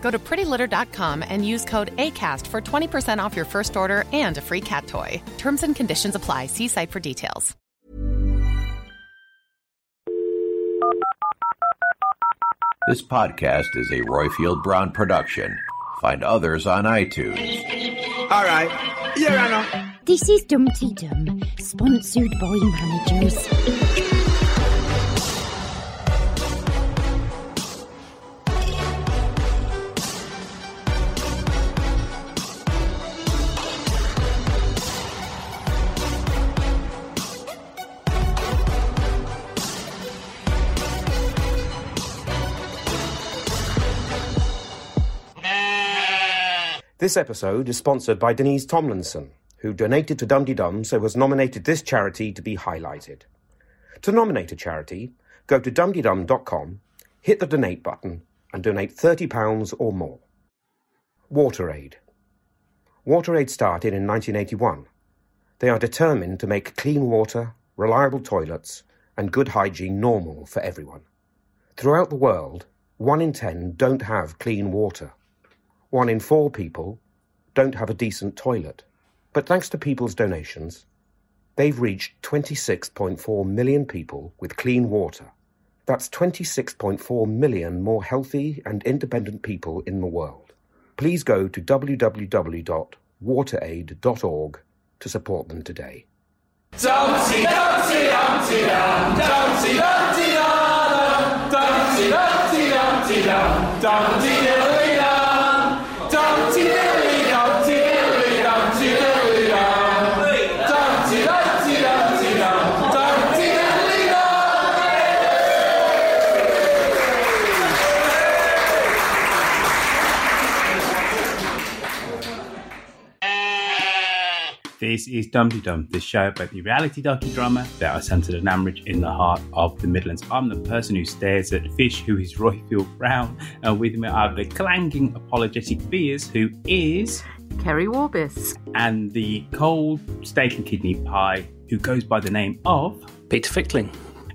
Go to prettylitter.com and use code ACAST for 20% off your first order and a free cat toy. Terms and conditions apply. See site for details. This podcast is a Roifield Brown production. Find others on iTunes. All right. Here I know. This is Dum Dee Dum, sponsored by managers. This episode is sponsored by Denise Tomlinson, who donated to Dum Dum so has nominated this charity to be highlighted. To nominate a charity, go to dumdydum.com, hit the donate button, and donate £30 or more. WaterAid. WaterAid started in 1981. They are determined to make clean water, reliable toilets, and good hygiene normal for everyone. Throughout the world, one in ten don't have clean water. One in four people don't have a decent toilet. But thanks to people's donations, they've reached 26.4 million people with clean water. That's 26.4 million more healthy and independent people in the world. Please go to www.wateraid.org to support them today. Dum, Dum, Dum, This is Dum Dee Dum, the show about the reality docudrama that are centered in Ambridge in the heart of the Midlands. I'm the person who stares at fish, who is Roifield Brown, and with me are the clanging apologetic beers, who is Kerry Warbis. and the cold steak and kidney pie, who goes by the name of Peter Fickling.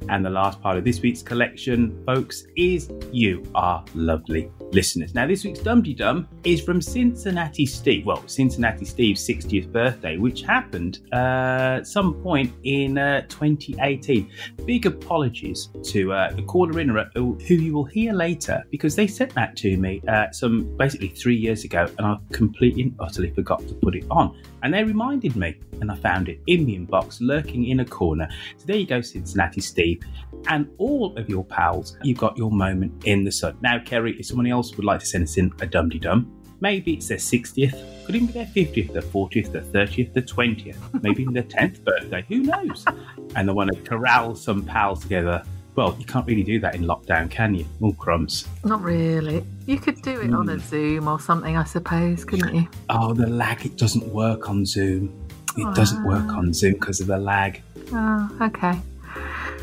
And the last part of this week's collection, folks, is you are lovely listeners. Now, this week's Dum Dee Dum is from Cincinnati Steve. Well, Cincinnati Steve's 60th birthday, which happened uh, at some point in uh, 2018. Big apologies to uh, the caller in who who you will hear later because they sent that to me uh, some basically three years ago and I've completely and utterly forgot to put it on. And they reminded me, and I found it in the inbox lurking in a corner. So there you go, Cincinnati Steve. And all of your pals, you've got your moment in the sun. Now, Kerry, if someone else would like to send us in a dum dum, maybe it's their 60th, could even be their 50th, their 40th, their 30th, their 20th, maybe even their 10th birthday, who knows? And they want to corral some pals together. Well, you can't really do that in lockdown, can you? Oh, crumbs. Not really. You could do it on a Zoom or something, I suppose, couldn't you? Oh, the lag, it doesn't work on Zoom. It doesn't work on Zoom because of the lag. Oh, okay.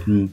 Hmm.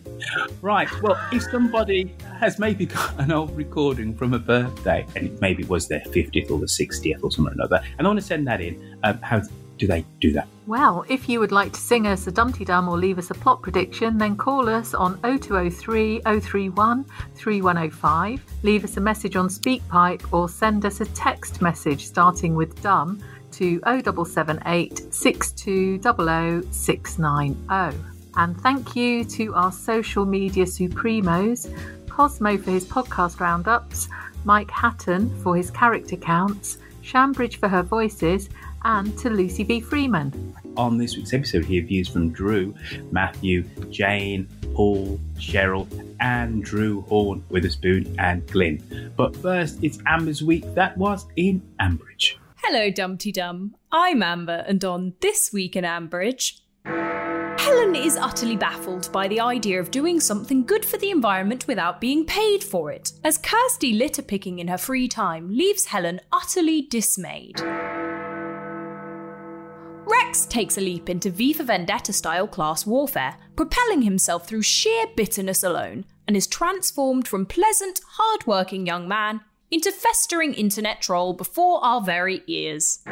Right. Well, if somebody has maybe got an old recording from a birthday, and it maybe was their 50th or the 60th or something or another, and I want to send that in, um, how do they do that? Well, if you would like to sing us a Dum Dee Dum or leave us a plot prediction, then call us on 0203 031 3105, leave us a message on SpeakPipe, or send us a text message starting with Dum to 0778 6200 690. And thank you to our social media supremos Cosmo for his podcast roundups, Mike Hatton for his character counts, Shambridge for her voices, and to Lucy B. Freeman. On this week's episode, hear views from Drew, Matthew, Jane, Paul, Cheryl, and Drew Horn, Witherspoon, and Glyn. But first, it's Amber's week that was in Ambridge. Hello, Dum Dee Dum. I'm Amber, and on This Week in Ambridge, Helen is utterly baffled by the idea of doing something good for the environment without being paid for it, as Kirsty litter picking in her free time leaves Helen utterly dismayed. Rex takes a leap into V for Vendetta style class warfare, propelling himself through sheer bitterness alone, and is transformed from pleasant, hard working young man into festering internet troll before our very ears.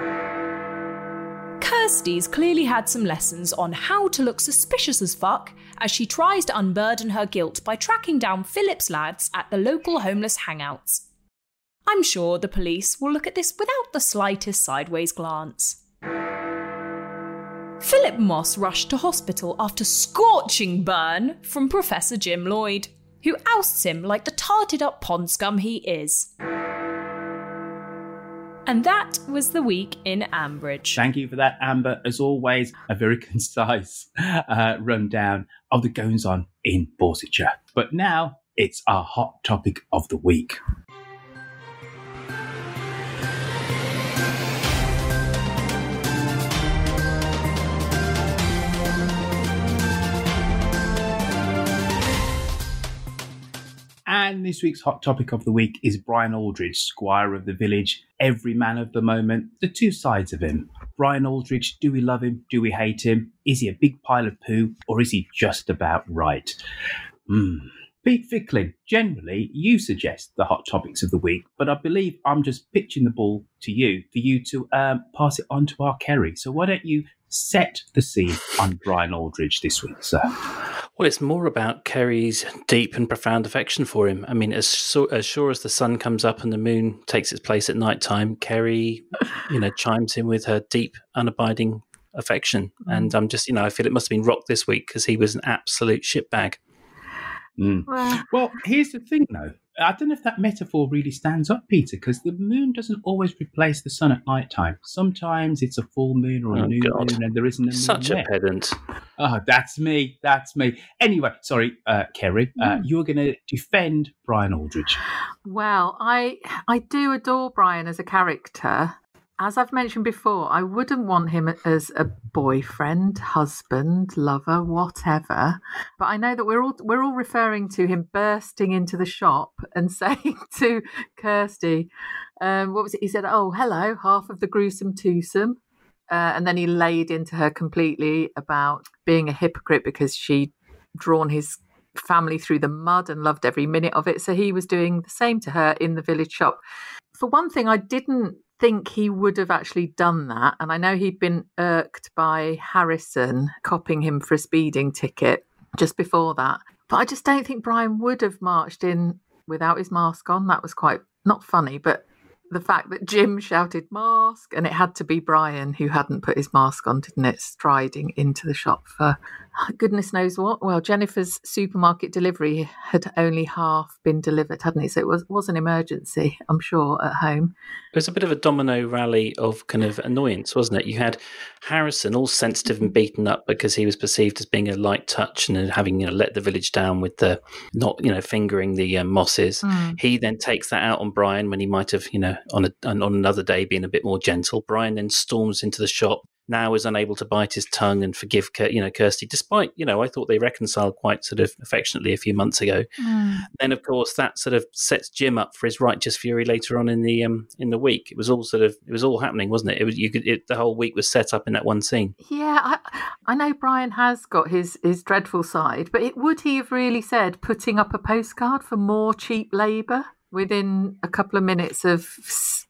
Kirsty's clearly had some lessons on how to look suspicious as fuck as she tries to unburden her guilt by tracking down Philip's lads at the local homeless hangouts. I'm sure the police will look at this without the slightest sideways glance. Philip Moss rushed to hospital after scorching burn from Professor Jim Lloyd, who ousts him like the tarted up pond scum he is. And that was the week in Ambridge. Thank you for that, Amber. As always, a very concise uh, rundown of the goings on in Borsetshire. But now it's our hot topic of the week. And this week's hot topic of the week is Brian Aldridge, squire of the village, every man of the moment, the two sides of him. Brian Aldridge, do we love him? Do we hate him? Is he a big pile of poo or is he just about right? Hmm. Pete Fickling, generally you suggest the hot topics of the week, but I believe I'm just pitching the ball to you for you to um, pass it on to our Kerry. So why don't you set the scene on Brian Aldridge this week, sir? Well, it's more about Kerry's deep and profound affection for him. I mean, as, so, as sure as the sun comes up and the moon takes its place at night time, Kerry, you know, chimes in with her deep, unabiding affection. Mm. And I'm just, you know, I feel it must have been rock this week because he was an absolute shitbag. Mm. Well, Well, here's the thing, though. I don't know if that metaphor really stands up, Peter, because the moon doesn't always replace the sun at night time. Sometimes it's a full moon or a Oh, new God. moon, and there isn't a moon Such a pedant. Oh, that's me. That's me. Anyway, sorry, uh, Kerry. Uh, you're going to defend Brian Aldridge. Well, I I do adore Brian as a character. As I've mentioned before, I wouldn't want him as a boyfriend, husband, lover, whatever. But I know that we're all we're all referring to him bursting into the shop and saying to Kirsty, um, what was it? He said, "Oh, hello, half of the gruesome twosome," uh, and then he laid into her completely about being a hypocrite because she'd drawn his family through the mud and loved every minute of it. So he was doing the same to her in the village shop. For one thing, I didn't think he would have actually done that. And I know he'd been irked by Harrison copying him for a speeding ticket just before that. But I just don't think Brian would have marched in without his mask on. That was quite not funny, but the fact that Jim shouted mask and it had to be Brian who hadn't put his mask on, didn't it? Striding into the shop for goodness knows what. Well, Jennifer's supermarket delivery had only half been delivered, hadn't it? So it was was an emergency, I'm sure, at home. It was a bit of a domino rally of kind of annoyance, wasn't it? You had Harrison all sensitive and beaten up because he was perceived as being a light touch and having you know let the village down with the not you know fingering the um, mosses. Mm. He then takes that out on Brian when he might have you know on a, on another day being a bit more gentle. Brian then storms into the shop. Now is unable to bite his tongue and forgive, you know, Kirsty. Despite, you know, I thought they reconciled quite sort of affectionately a few months ago. Then, of course, that sort of sets Jim up for his righteous fury later on in the um, in the week. It was all sort of it was all happening, wasn't it? It was you could it, the whole week was set up in that one scene. Yeah, I, I know Brian has got his, his dreadful side, but it, would he have really said putting up a postcard for more cheap labour within a couple of minutes of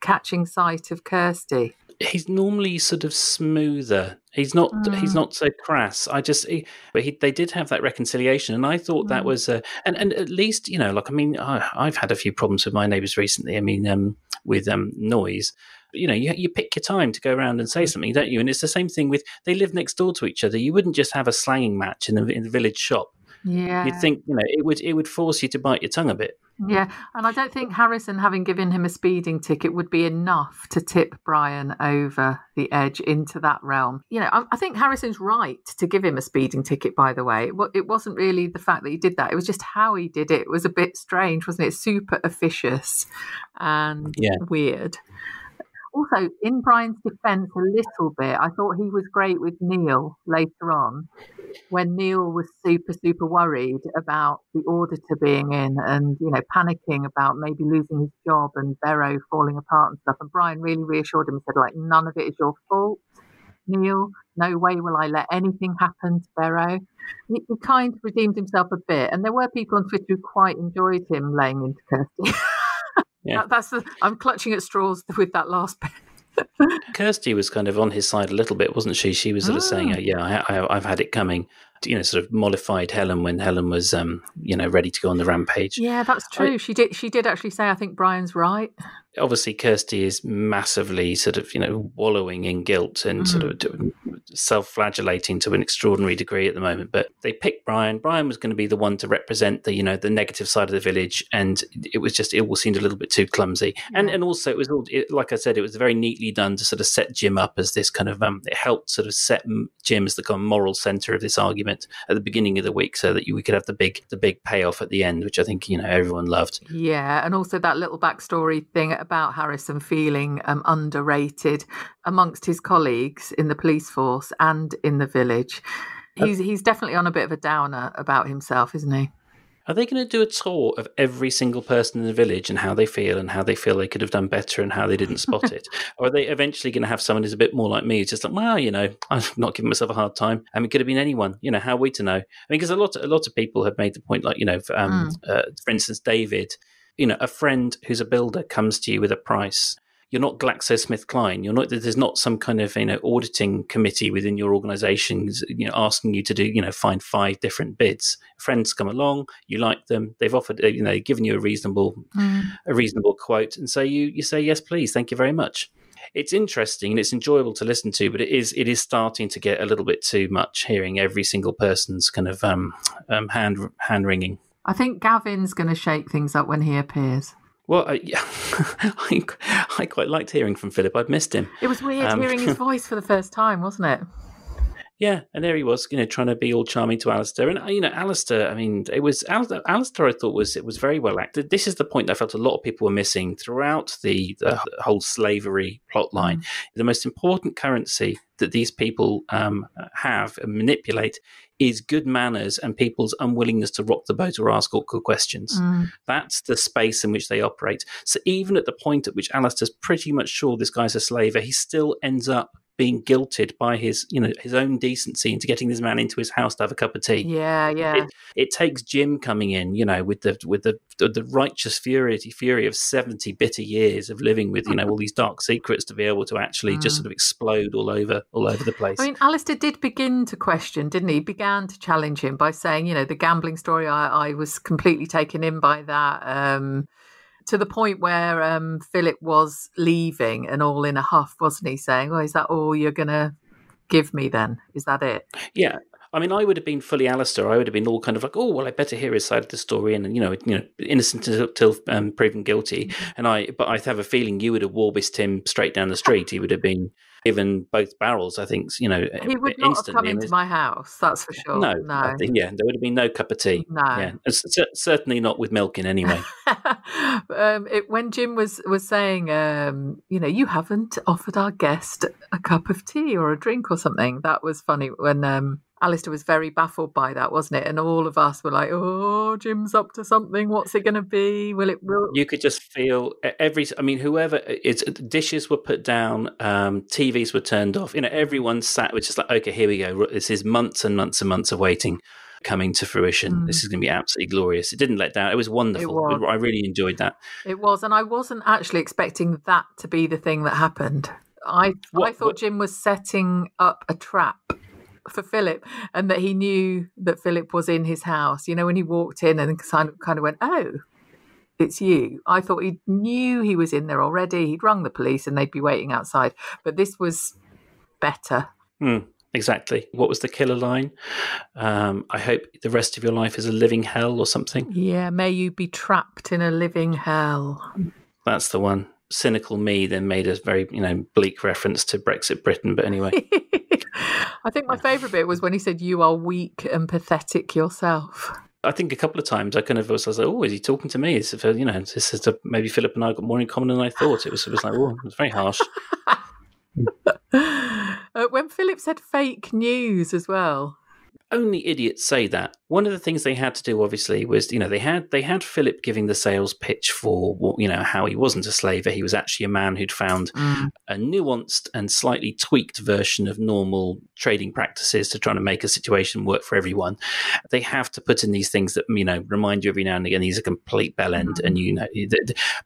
catching sight of Kirsty? He's normally sort of smoother. He's not. He's Mm. not so crass. I just. He, but he, they did have that reconciliation, and I thought that Mm. was. A, and and at least you know, like I mean, I, I've had a few problems with my neighbours recently. I mean, um, with um, noise. You know, you you pick your time to go around and say Mm. something, don't you? And it's the same thing with they live next door to each other. You wouldn't just have a slanging match in the in the village shop. Yeah. You'd think, you know, it would it would force you to bite your tongue a bit. Yeah, and I don't think Harrison having given him a speeding ticket would be enough to tip Brian over the edge into that realm. You know, I, I think Harrison's right to give him a speeding ticket. By the way, it, it wasn't really the fact that he did that; it was just how he did it. It was a bit strange, wasn't it? Super officious and Yeah. weird. Also, in Brian's defence, a little bit, I thought he was great with Neil later on when Neil was super, super worried about the auditor being in and, you know, panicking about maybe losing his job and Berrow falling apart and stuff. And Brian really reassured him and said, like, none of it is your fault, Neil. No way will I let anything happen to Berrow. He, he kind of redeemed himself a bit. And there were people on Twitter who quite enjoyed him laying into Kirsty. Yeah. That- that's the, I'm clutching at straws with that last bit. Kirsty was kind of on his side a little bit, wasn't she? She was sort of saying, Ah. oh, "Yeah, I, I, I've had it coming." You know, sort of mollified Helen when Helen was, um, you know, ready to go on the rampage. Yeah, that's true. she did. She did actually say, "I think Brian's right." Obviously, Kirsty is massively sort of, you know, wallowing in guilt and sort of Mm. self-flagellating to an extraordinary degree at the moment. But they picked Brian. Brian was going to be the one to represent the, you know, the negative side of the village, and it was just it all seemed a little bit too clumsy. And and also it was all, it, like I said, it was very neatly done to sort of set Jim up as this kind of um, it helped sort of set Jim as the kind of moral center of this argument at the beginning of the week, so that you, we could have the big the big payoff at the end, which I think you know everyone loved. Yeah, and also that little backstory thing about Harrison feeling um, underrated amongst his colleagues in the police force and in the village. He's he's definitely on a bit of a downer about himself, isn't he? Are they going to do a tour of every single person in the village and how they feel and how they feel they could have done better and how they didn't spot it? Or are they eventually going to have someone who's a bit more like me, just like, well, you know, I'm not giving myself a hard time. I mean, it could have been anyone. You know, how are we to know? I mean, because a lot, a lot of people have made the point, like, you know, for, um, uh, for instance, David, you know, a friend who's a builder comes to you with a price. You're not GlaxoSmithKline. You're not. There's not some kind of you know auditing committee within your organisation, you know, asking you to do you know find five different bids. Friends come along, you like them, they've offered you know given you a reasonable a reasonable quote, and so you you say yes, please, thank you very much. It's interesting and it's enjoyable to listen to, but it is it is starting to get a little bit too much. Hearing every single person's kind of um, um, hand hand wringing. I think Gavin's going to shake things up when he appears. Well, I, yeah, I, I quite liked hearing from Philip. I'd missed him. It was weird Um, hearing his voice for the first time, wasn't it? Yeah, and there he was, you know, trying to be all charming to Alistair. And, uh, you know, Alistair, I mean, it was, Alistair, Alistair I thought was, it was very well acted. This is the point I felt a lot of people were missing throughout the, the whole slavery plot line. The most important currency that these people um, have and manipulate is good manners and people's unwillingness to rock the boat or ask awkward questions. Mm. That's the space in which they operate. So even at the point at which Alistair's pretty much sure this guy's a slaver, he still ends up being guilted by his, you know, his own decency into getting this man into his house to have a cup of tea. Yeah, yeah. It, it takes Jim coming in, you know, with the with the the, righteous fury fury of seventy bitter years of living with, you know, all these dark secrets to be able to actually just Mm. sort of explode all over all over the place. I mean, Alistair did begin to question, didn't he? He began to challenge him by saying, you know, the gambling story, I, I was completely taken in by that. Um, to the point where um, Philip was leaving and all in a huff, wasn't he? Saying, "Oh, is that all you're going to give me then? Is that it?" Yeah. I mean, I would have been fully Alistair. I would have been all kind of like, oh, well, I better hear his side of the story, and you know, you know, innocent until, um, proven guilty. And I, but I have a feeling you would have warbised him straight down the street. He would have been given both barrels. I think, you know, He would not have come into my house. That's for sure. No, no. Think, yeah, there would have been no cup of tea. No. yeah, cer- certainly not with milk in anyway. um, it, when Jim was was saying, um, you know, you haven't offered our guest a cup of tea or a drink or something. That was funny when um, Alistair was very baffled by that, wasn't it? And all of us were like, "Oh, Jim's up to something. What's it going to be? Will it? Will you could just feel every i mean whoever it's dishes were put down um tvs were turned off you know everyone sat which is like okay here we go this is months and months and months of waiting coming to fruition this is going to be absolutely glorious it didn't let down it was wonderful was. i really enjoyed that It was, and I wasn't actually expecting that to be the thing that happened. I I thought Jim was setting up a trap for Philip, and that he knew that Philip was in his house. You know, when he walked in and kind of went, "Oh, it's you." I thought he knew he was in there already. He'd rung the police, and they'd be waiting outside. But this was better. Hmm. Exactly. What was the killer line? Um, I hope the rest of your life is a living hell or something. Yeah, may you be trapped in a living hell. That's the one. Cynical me then made a very, you know, bleak reference to Brexit Britain. But anyway, I think my favourite bit was when he said, You are weak and pathetic yourself. I think a couple of times I kind of was, I was like, oh, is he talking to me? Is it, you know, this is a, maybe Philip and I got more in common than I thought. It was, it was like, oh, it was very harsh. Uh, when Philip said fake news as well. Only idiots say that. One of the things they had to do, obviously, was you know they had they had Philip giving the sales pitch for you know how he wasn't a slaver. He was actually a man who'd found Mm. a nuanced and slightly tweaked version of normal trading practices to try to make a situation work for everyone. They have to put in these things that you know remind you every now and again he's a complete bell end, and you know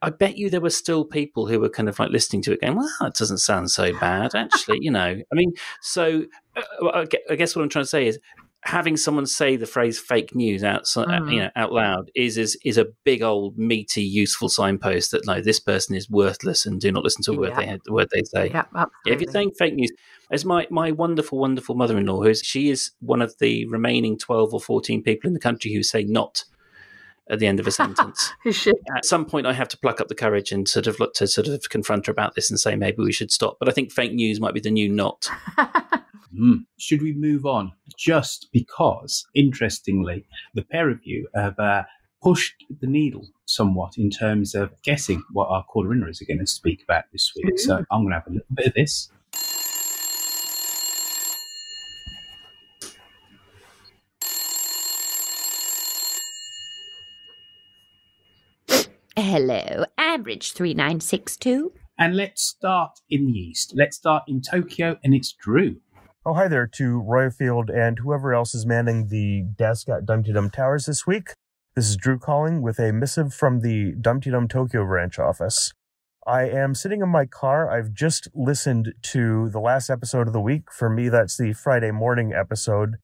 I bet you there were still people who were kind of like listening to it going, well, that doesn't sound so bad actually. you know, I mean, so uh, I guess what I'm trying to say is having someone say the phrase "fake news" out, Mhm. you know, out loud is, is is a big old meaty, useful signpost that no, this person is worthless, and do not listen to a word Yeah. they the word they say. Yeah, Yeah, if you're saying fake news, as my my wonderful, wonderful mother-in-law, who's she is one of the remaining twelve or fourteen people in the country who say "not" at the end of a sentence. At some point, I have to pluck up the courage and sort of look to sort of confront her about this and say maybe we should stop. But I think fake news might be the new "not." Hmm. Should we move on? Just because, interestingly, the pair of you have uh, pushed the needle somewhat in terms of guessing what our caller inners are going to speak about this week. So I'm going to have a little bit of this. Hello, Average 3962. And let's start in the east. Let's start in Tokyo, and it's Drew. Oh, hi there to Roifield and whoever else is manning the desk at Dum Dee Dum Towers this week. This is Drew calling with a missive from the Dum Dee Dum Tokyo branch office. I am sitting in my car. I've just listened to the last episode of the week. For me, that's the Friday morning episode,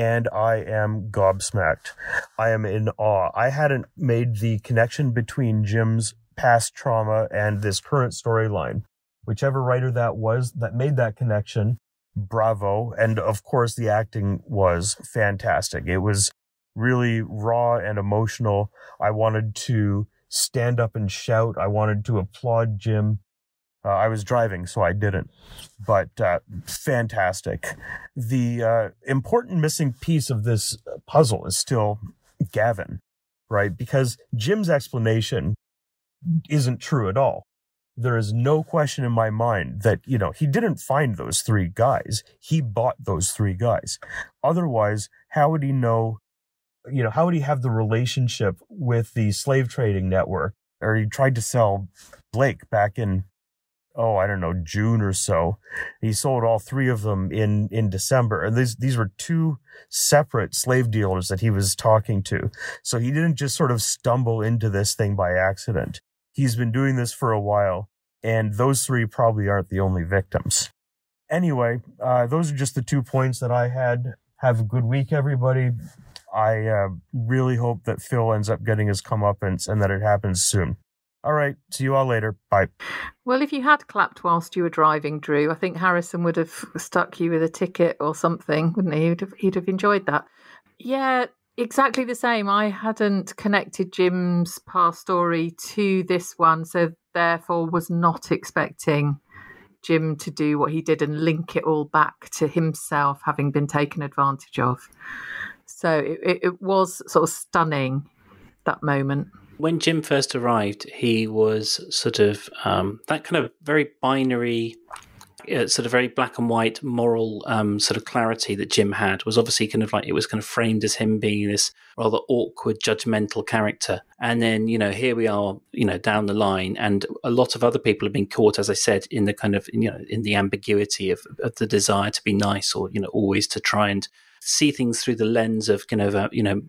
and I am gobsmacked. I am in awe. I hadn't made the connection between Jim's past trauma and this current storyline. Whichever writer that was that made that connection, bravo. And of course, the acting was fantastic. It was really raw and emotional. I wanted to stand up and shout. I wanted to applaud Jim. Uh, I was driving, so I didn't. But uh, fantastic. The uh, important missing piece of this puzzle is still Gavin, right? Because Jim's explanation isn't true at all. There is no question in my mind that, you know, he didn't find those three guys. He bought those three guys. Otherwise, how would he know, you know, how would he have the relationship with the slave trading network? Or he tried to sell Blake back in, oh, I don't know, June or so. He sold all three of them in, in December. And these, these were two separate slave dealers that he was talking to. So he didn't just sort of stumble into this thing by accident. He's been doing this for a while, and those three probably aren't the only victims. Anyway, uh, those are just the two points that I had. Have a good week, everybody. I uh, really hope that Phil ends up getting his comeuppance and that it happens soon. All right, see you all later. Bye. Well, if you had clapped whilst you were driving, Drew, I think Harrison would have stuck you with a ticket or something, wouldn't he? He'd have, he'd have enjoyed that. Yeah, exactly the same. I hadn't connected Jim's past story to this one, so therefore was not expecting Jim to do what he did and link it all back to himself having been taken advantage of. So it, it, it was sort of stunning that moment. When Jim first arrived, he was sort of um, that kind of very binary, uh, sort of very black and white moral um, sort of clarity that Jim had was obviously kind of like it was kind of framed as him being this rather awkward, judgmental character. And then, you know, here we are, you know, down the line, and a lot of other people have been caught, as I said, in the kind of, you know, in the ambiguity of, of the desire to be nice or, you know, always to try and see things through the lens of kind of uh, you know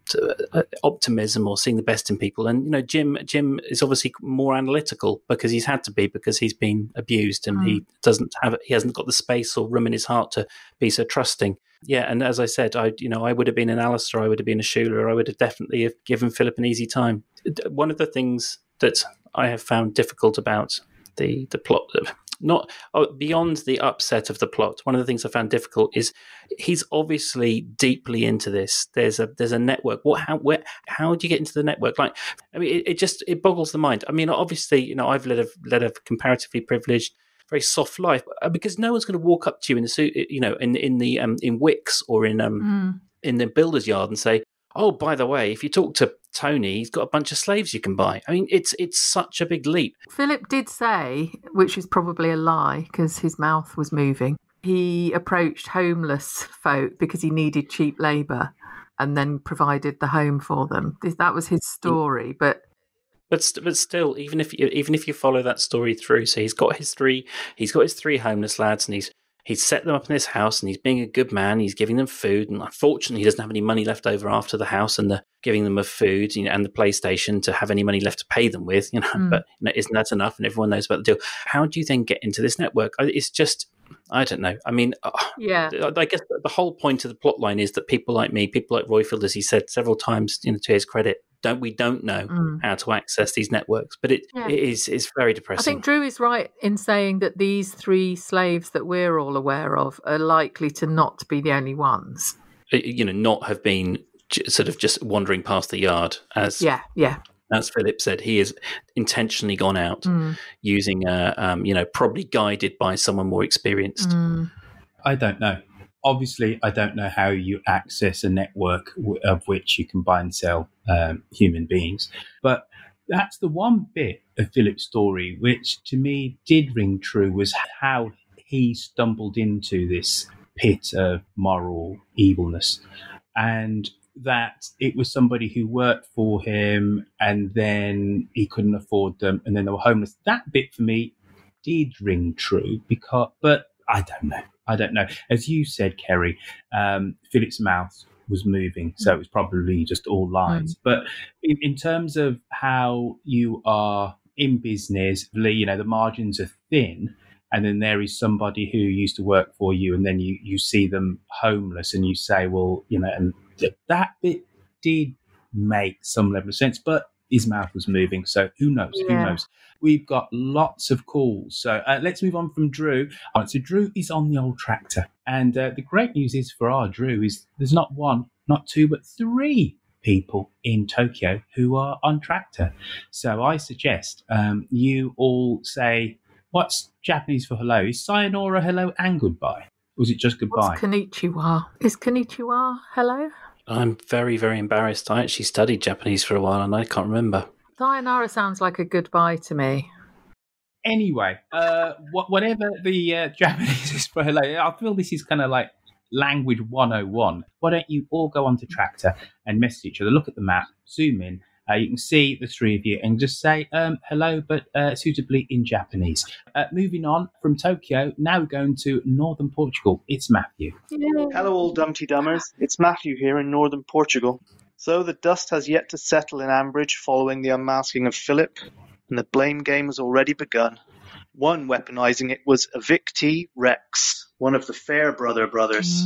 uh, optimism or seeing the best in people. And you know Jim Jim is obviously more analytical because he's had to be because he's been abused and he doesn't have he hasn't got the space or room in his heart to be so trusting. Yeah and as I said I you know I would have been an Alistair I would have been a Shula I would have definitely have given Philip an easy time. One of the things that I have found difficult about the the plot not oh, beyond the upset of the plot. One of the things I found difficult is he's obviously deeply into this. There's a there's a network. What how where how do you get into the network? Like, I mean, it, it just it boggles the mind. I mean, obviously, you know, I've led a led a comparatively privileged very soft life uh, because no one's going to walk up to you in the suit, you know, in in the um, in Wickes or in um Mm. in the builder's yard and say, "Oh, by the way, if you talk to Tony, he's got a bunch of slaves you can buy." I mean, it's it's such a big leap. Philip did say, which is probably a lie because his mouth was moving, he approached homeless folk because he needed cheap labour and then provided the home for them. That was his mm. story, but But st- but still, even if you, even if you follow that story through, so he's got his three he's got his three homeless lads, and he's he's set them up in his house, and he's being a good man. He's giving them food, and unfortunately, he doesn't have any money left over after the house and the giving them of food you know, and the PlayStation to have any money left to pay them with. You know, Mm. but you know, isn't that enough? And everyone knows about the deal. How do you then get into this network? It's just. I don't know. I mean, uh, yeah. I guess the whole point of the plot line is that people like me, people like Roifield, as he said several times, you know, to his credit, don't we don't know Mm. how to access these networks. But it, Yeah. it is it's very depressing I think Drew is right in saying that these three slaves that we're all aware of are likely to not be the only ones. You know, not have been sort of just wandering past the yard as Yeah, yeah. as Philip said, he has intentionally gone out Mm. using, uh, um, you know, probably guided by someone more experienced. Mm. I don't know. Obviously, I don't know how you access a network w- of which you can buy and sell um, human beings. But that's the one bit of Philip's story which to me did ring true was how he stumbled into this pit of moral evilness. And that it was somebody who worked for him and then he couldn't afford them and then they were homeless. That bit for me did ring true because, but I don't know. I don't know. As you said, Kerry, um, Philip's mouth was moving, so it was probably just all lies. But in, in terms of how you are in business, you know, the margins are thin. And then there is somebody who used to work for you, and then you, you see them homeless, and you say, well, you know, and th- that bit did make some level of sense, but his mouth was moving. So who knows? Who knows? We've got lots of calls. So uh, let's move on from Drew. All right, so Drew is on the old tractor. And uh, the great news is for our Drew is there's not one, not two, but three people in Tokyo who are on tractor. So I suggest um, you all say, what's Japanese for hello? Is sayonara hello and goodbye? Or is it just goodbye? What's konnichiwa? Is konnichiwa hello? I'm very, very embarrassed. I actually studied Japanese for a while and I can't remember. Sayonara sounds like a goodbye to me. anyway, uh, whatever the uh, Japanese is for hello, I feel this is kind of like language 101. Why don't you all go onto Tractor and message each other? Look at the map, zoom in. Uh, you can see the three of you and just say um, hello, but uh, suitably in Japanese. Uh, moving on from Tokyo, now going to northern Portugal. It's Matthew. Hello, all Dumpty Dummers. It's Matthew here in northern Portugal. So the dust has yet to settle in Ambridge following the unmasking of Philip, and the blame game has already begun. One weaponizing it was Evicti Rex, one of the Fairbrother brothers.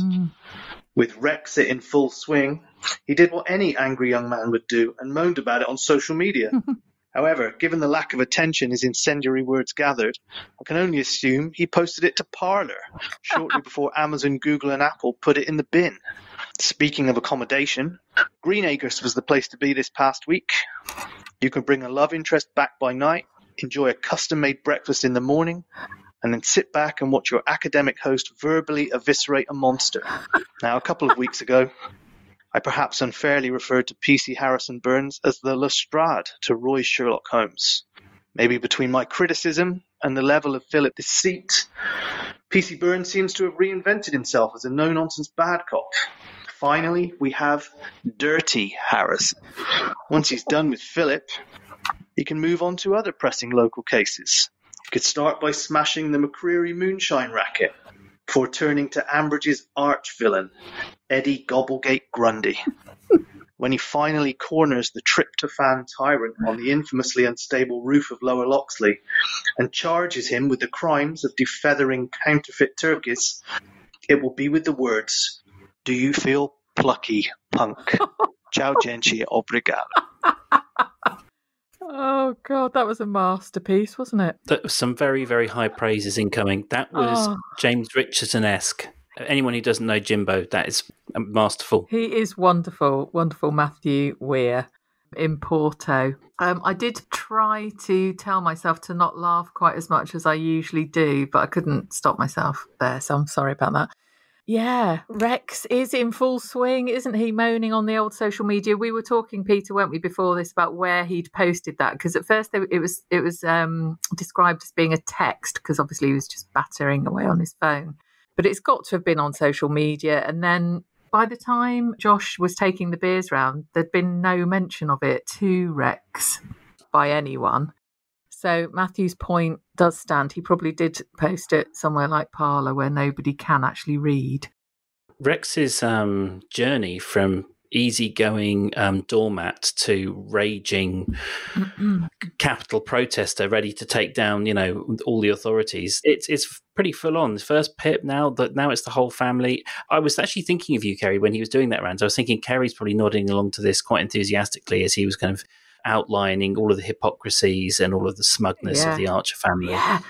With Rex in full swing, he did what any angry young man would do and moaned about it on social media. However, given the lack of attention his incendiary words gathered, I can only assume he posted it to Parler shortly before Amazon, Google, and Apple put it in the bin. Speaking of accommodation, Greenacres was the place to be this past week. You can bring a love interest back by night, enjoy a custom made breakfast in the morning, and then sit back and watch your academic host verbally eviscerate a monster. Now, a couple of weeks ago, I perhaps unfairly referred to P.C. Harrison Burns as the Lestrade to Roy Sherlock Holmes. Maybe between my criticism and the level of Philip deceit, P.C. Burns seems to have reinvented himself as a no nonsense bad cop. Finally, we have Dirty Harrison. Once he's done with Philip, he can move on to other pressing local cases. He could start by smashing the McCreary moonshine racket before turning to Ambridge's arch villain, Eddie Gobblegate Grundy. when he finally corners the tryptophan tyrant on the infamously unstable roof of Lower Loxley and charges him with the crimes of defeathering counterfeit turkeys, it will be with the words, Do you feel plucky, punk? Ciao, gente, obrigado. Oh god, that was a masterpiece, wasn't it? That was some very, very high praises incoming. That was Oh. James Richardson esque. Anyone who doesn't know Jimbo, that is masterful. He is wonderful, wonderful Matthew Weir in Porto. Um, I did try to tell myself to not laugh quite as much as I usually do, but I couldn't stop myself there, so I'm sorry about that. Yeah, Rex is in full swing, isn't he? Moaning on the old social media. We were talking, Peter, weren't we, before this about where he'd posted that? Because at first they, it was it was um, described as being a text, because obviously he was just battering away on his phone. But it's got to have been on social media. And then by the time Josh was taking the beers round, there'd been no mention of it to Rex by anyone. So Matthew's point does stand. He probably did post it somewhere like Parler where nobody can actually read. Rex's um, journey from easygoing um, doormat to raging capital protester ready to take down, you know, all the authorities. It's it's pretty full on. The First Pip, now that now it's the whole family. I was actually thinking of you, Kerry, when he was doing that rant. I was thinking Kerry's probably nodding along to this quite enthusiastically as he was kind of outlining all of the hypocrisies and all of the smugness Yeah. of the Archer family. Yeah,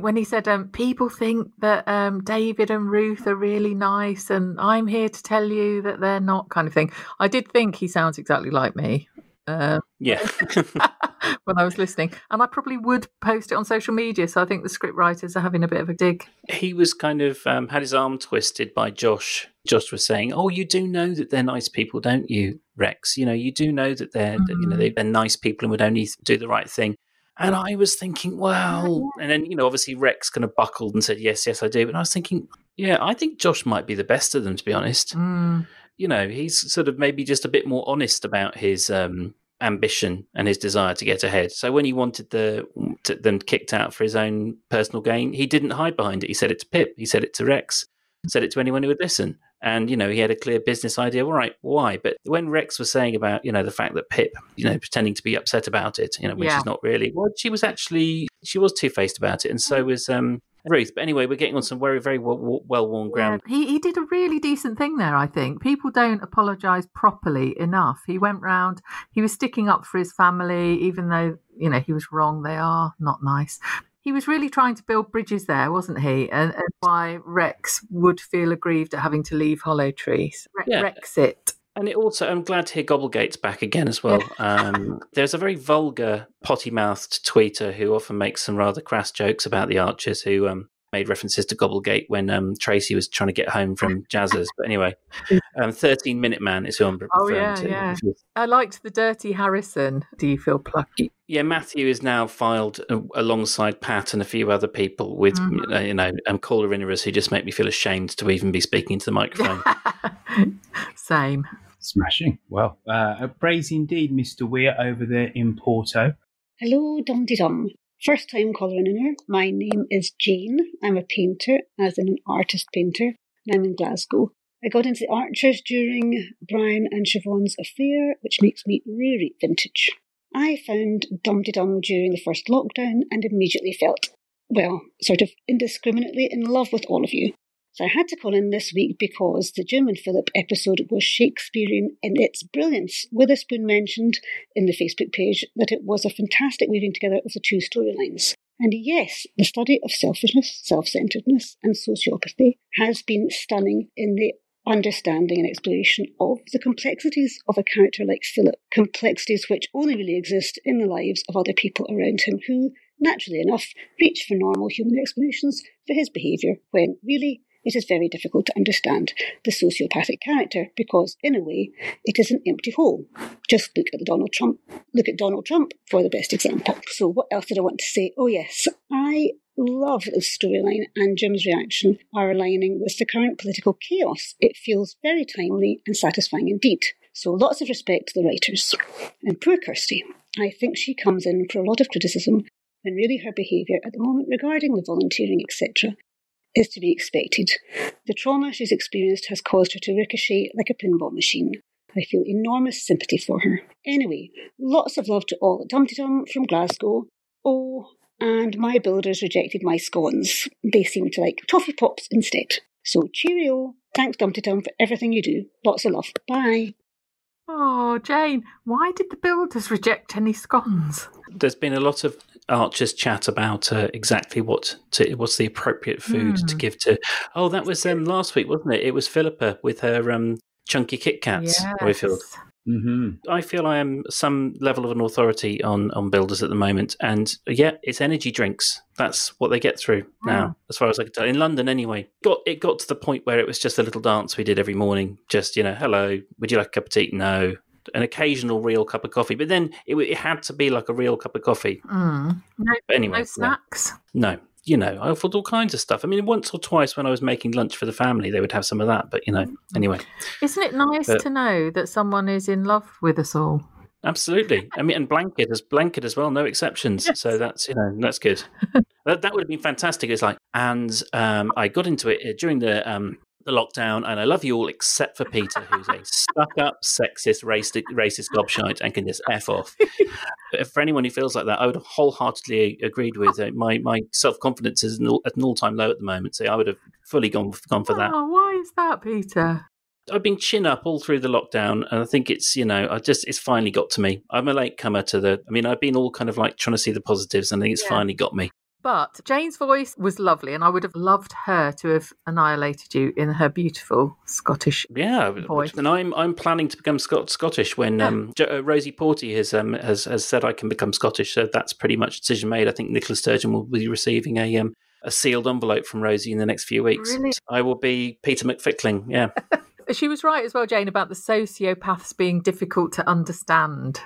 when he said, um, "People think that um, David and Ruth are really nice, and I'm here to tell you that they're not," kind of thing. I did think he sounds exactly like me. Uh, Yeah. when I was listening, and I probably would post it on social media. So I think the script writers are having a bit of a dig. he was kind of um, had his arm twisted by Josh. Josh was saying, "Oh, you do know that they're nice people, don't you, Rex? You know, you do know that they're that, you know they- they're nice people and would only do the right thing." And I was thinking, well, and then you know, obviously Rex kind of buckled and said, "Yes, yes, I do." But I was thinking, yeah, I think Josh might be the best of them, to be honest. You know, he's sort of maybe just a bit more honest about his um, ambition and his desire to get ahead. So when he wanted the to, them kicked out for his own personal gain, he didn't hide behind it. He said it to Pip. He said it to Rex. Said it to anyone who would listen. And you know, he had a clear business idea. All right, why? But when Rex was saying about you know the fact that Pip, you know, pretending to be upset about it, you know, which Yeah. is not really. Well, she was actually she was two faced about it, and so was um, Ruth. But anyway, we're getting on some very very well worn ground. He he did a really decent thing there. I think people don't apologise properly enough. He went round. He was sticking up for his family, even though you know he was wrong. They are not nice. He was really trying to build bridges there, wasn't he? And, and why Rex would feel aggrieved at having to leave Hollow Tree. Re- Yeah. Rexit. And it also, I'm glad to hear Gobblegate's back again as well. Um, there's a very vulgar, potty mouthed tweeter who often makes some rather crass jokes about the Archers who um, made references to Gobblegate when um, Tracy was trying to get home from Jazzers. But anyway, um, 13 Minute Man is who I'm referring Oh yeah, to. yeah. I liked the dirty Harrison. Do you feel plucky? Yeah, Matthew is now filed uh, alongside Pat and a few other people with, Mhm. uh, you know, um, caller inners who just make me feel ashamed to even be speaking into the microphone. Same. Smashing. Well, uh, a praise indeed, Mr. Weir, over there in Porto. Hello, Dum Dee Dum. First time caller in her, My name is Jane. I'm a painter, as in an artist painter, and I'm in Glasgow. I got into the Archers during Brian and Siobhan's affair, which makes me really vintage. I found Dum Dum during the first lockdown and immediately felt, well, sort of indiscriminately in love with all of you. So I had to call in this week because the Jim and Philip episode was Shakespearean in its brilliance. Witherspoon mentioned in the Facebook page that it was a fantastic weaving together of the two storylines. And yes, the study of selfishness, self centeredness, and sociopathy has been stunning in the understanding and exploration of the complexities of a character like Philip, complexities which only really exist in the lives of other people around him who, naturally enough, reach for normal human explanations for his behaviour when really it is very difficult to understand the sociopathic character because, in a way, it is an empty hole. Just look at Donald Trump. Look at Donald Trump for the best example. So, what else did I want to say? Oh, yes, I love the storyline and Jim's reaction are aligning with the current political chaos. It feels very timely and satisfying indeed. So, lots of respect to the writers. And poor Kirsty, I think she comes in for a lot of criticism when really her behaviour at the moment regarding the volunteering, etc., is to be expected. The trauma she's experienced has caused her to ricochet like a pinball machine. I feel enormous sympathy for her. Anyway, lots of love to all at Dum Dum from Glasgow. Oh, and my builders rejected my scones. They seem to like toffee pops instead. So cheerio. Thanks Dum Dee Dum for everything you do. Lots of love. Bye. Oh, Jane, why did the builders reject any scones? There's been a lot of Archer's chat about uh, exactly what to, what's the appropriate food to Hmm. give to. Oh, that was um, last week, wasn't it? It was Philippa with her um, chunky Kit Kats. Roifield. Mm-hmm. I feel I am some level of an authority on on builders at the moment, and yeah, it's energy drinks. That's what they get through now, as far as I can tell. In London, anyway, got it got to the point where it was just a little dance we did every morning. Just you know, hello, would you like a cup of tea? No. An occasional real cup of coffee, but then it, it had to be like a real cup of coffee. Mm. No, But anyway, no snacks. No, you know, I offered all kinds of stuff. I mean, once or twice when I was making lunch for the family, they would have some of that. But you know, anyway, Isn't it nice But- to know that someone is in love with us all? absolutely. I mean, and blanket as blanket as well, no exceptions. So that's you know that's good. that that would have been fantastic. It's like, and um, I got into it uh, during the um, the lockdown, and I love you all except for Peter, who's a stuck up, sexist, racist, racist gobshite and can just f off. For anyone who feels like that, I would have wholeheartedly agreed with uh, my my self confidence is at an all time low at the moment. So I would have fully gone gone for that. Oh, why is that, Peter? I've been chin up all through the lockdown, and I think it's you know I just it's finally got to me. I'm a late comer to the. I mean, I've been all kind of like trying to see the positives, and I think it's Yeah. finally got me. But Jane's voice was lovely, and I would have loved her to have annihilated you in her beautiful Scottish Yeah, voice. and I'm I'm planning to become Scot- Scottish when um, Jo- uh, Rosie Porty has um has has said I can become Scottish. So that's pretty much decision made. I think Nicola Sturgeon will be receiving a um a sealed envelope from Rosie in the next few weeks. Really? I will be Peter McFickling. Yeah. She was right as well, Jane, about the sociopaths being difficult to understand,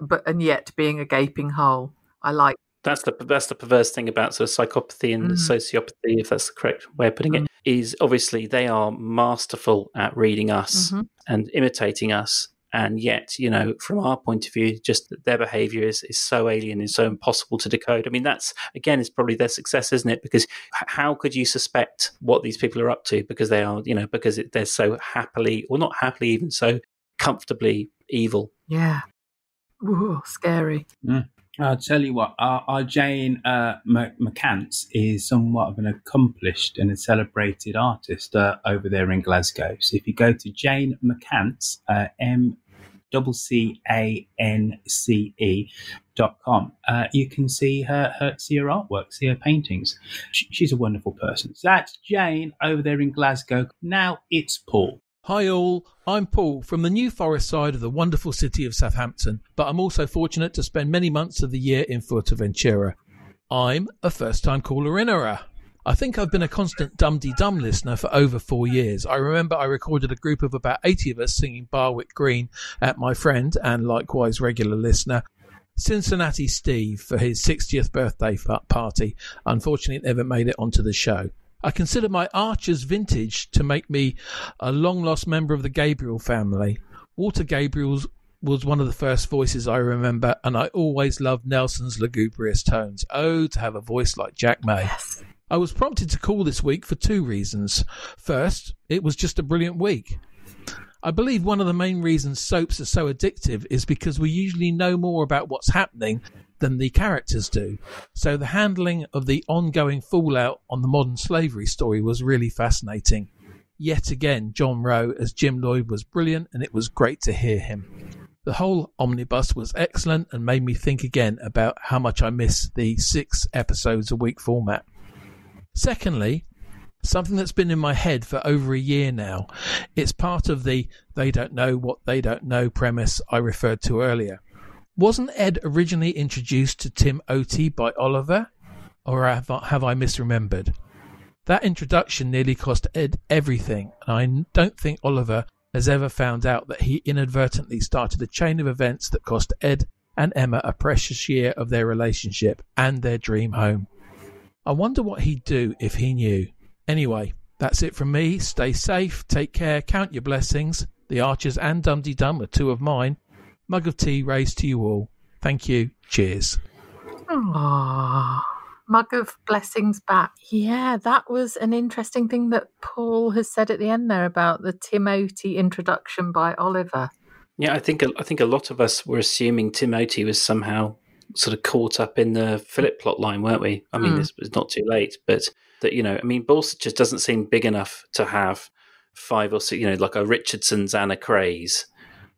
but and yet being a gaping hole. I like. That's the that's the perverse thing about sort of psychopathy and Mm. sociopathy, if that's the correct way of putting it, is obviously they are masterful at reading us Mhm. and imitating us. And yet, you know, from our point of view, just that their behavior is, is so alien and so impossible to decode. I mean, that's, again, is probably their success, isn't it? Because how could you suspect what these people are up to? Because they are, you know, because it, they're so happily, or not happily, even so comfortably evil. Yeah. Ooh, scary. Mm. I'll tell you what, our, our Jane uh, McCance is somewhat of an accomplished and a celebrated artist uh, over there in Glasgow. So if you go to Jane McCance, uh, M double C A N C E dot com, uh, you can see her, her see her artwork, see her paintings. Sh she's a wonderful person. So that's Jane over there in Glasgow. Now it's Paul. Hi all, I'm Paul from the New Forest side of the wonderful city of Southampton, but I'm also fortunate to spend many months of the year in Fuerteventura. I'm a first time caller in era. I think I've been a constant Dum Dee Dum listener for over four years. I remember I recorded a group of about 80 of us singing Barwick Green at my friend and likewise regular listener Cincinnati Steve for his 60th birthday party. Unfortunately, it never made it onto the show. I consider my Archer's vintage to make me a long lost member of the Gabriel family. Walter Gabriel's was one of the first voices I remember, and I always loved Nelson's lugubrious tones. Oh, to have a voice like Jack May. I was prompted to call this week for two reasons. First, it was just a brilliant week. I believe one of the main reasons soaps are so addictive is because we usually know more about what's happening than the characters do. So the handling of the ongoing fallout on the modern slavery story was really fascinating. Yet again, John Rowe as Jim Lloyd was brilliant and it was great to hear him. The whole omnibus was excellent and made me think again about how much I miss the six episodes a week format. Secondly, something that's been in my head for over a year now. It's part of the they don't know what they don't know premise I referred to earlier. Wasn't Ed originally introduced to Timothy by Oliver? Or have I, have I misremembered? That introduction nearly cost Ed everything, and I don't think Oliver has ever found out that he inadvertently started a chain of events that cost Ed and Emma a precious year of their relationship and their dream home. I wonder what he'd do if he knew. Anyway, that's it from me. Stay safe, take care, count your blessings. The Archers and Dum Dum are two of mine. Mug of tea raised to you all. Thank you. Cheers. Aww. Mug of blessings back. Yeah, that was an interesting thing that Paul has said at the end there about the Timothy introduction by Oliver. Yeah, I think I think a lot of us were assuming Timothy was somehow sort of caught up in the Philip plot line, weren't we? I mean, Mm. this was not too late, but that you know, I mean, Borsa just doesn't seem big enough to have five or six, you know, like a Richardson's and a Krays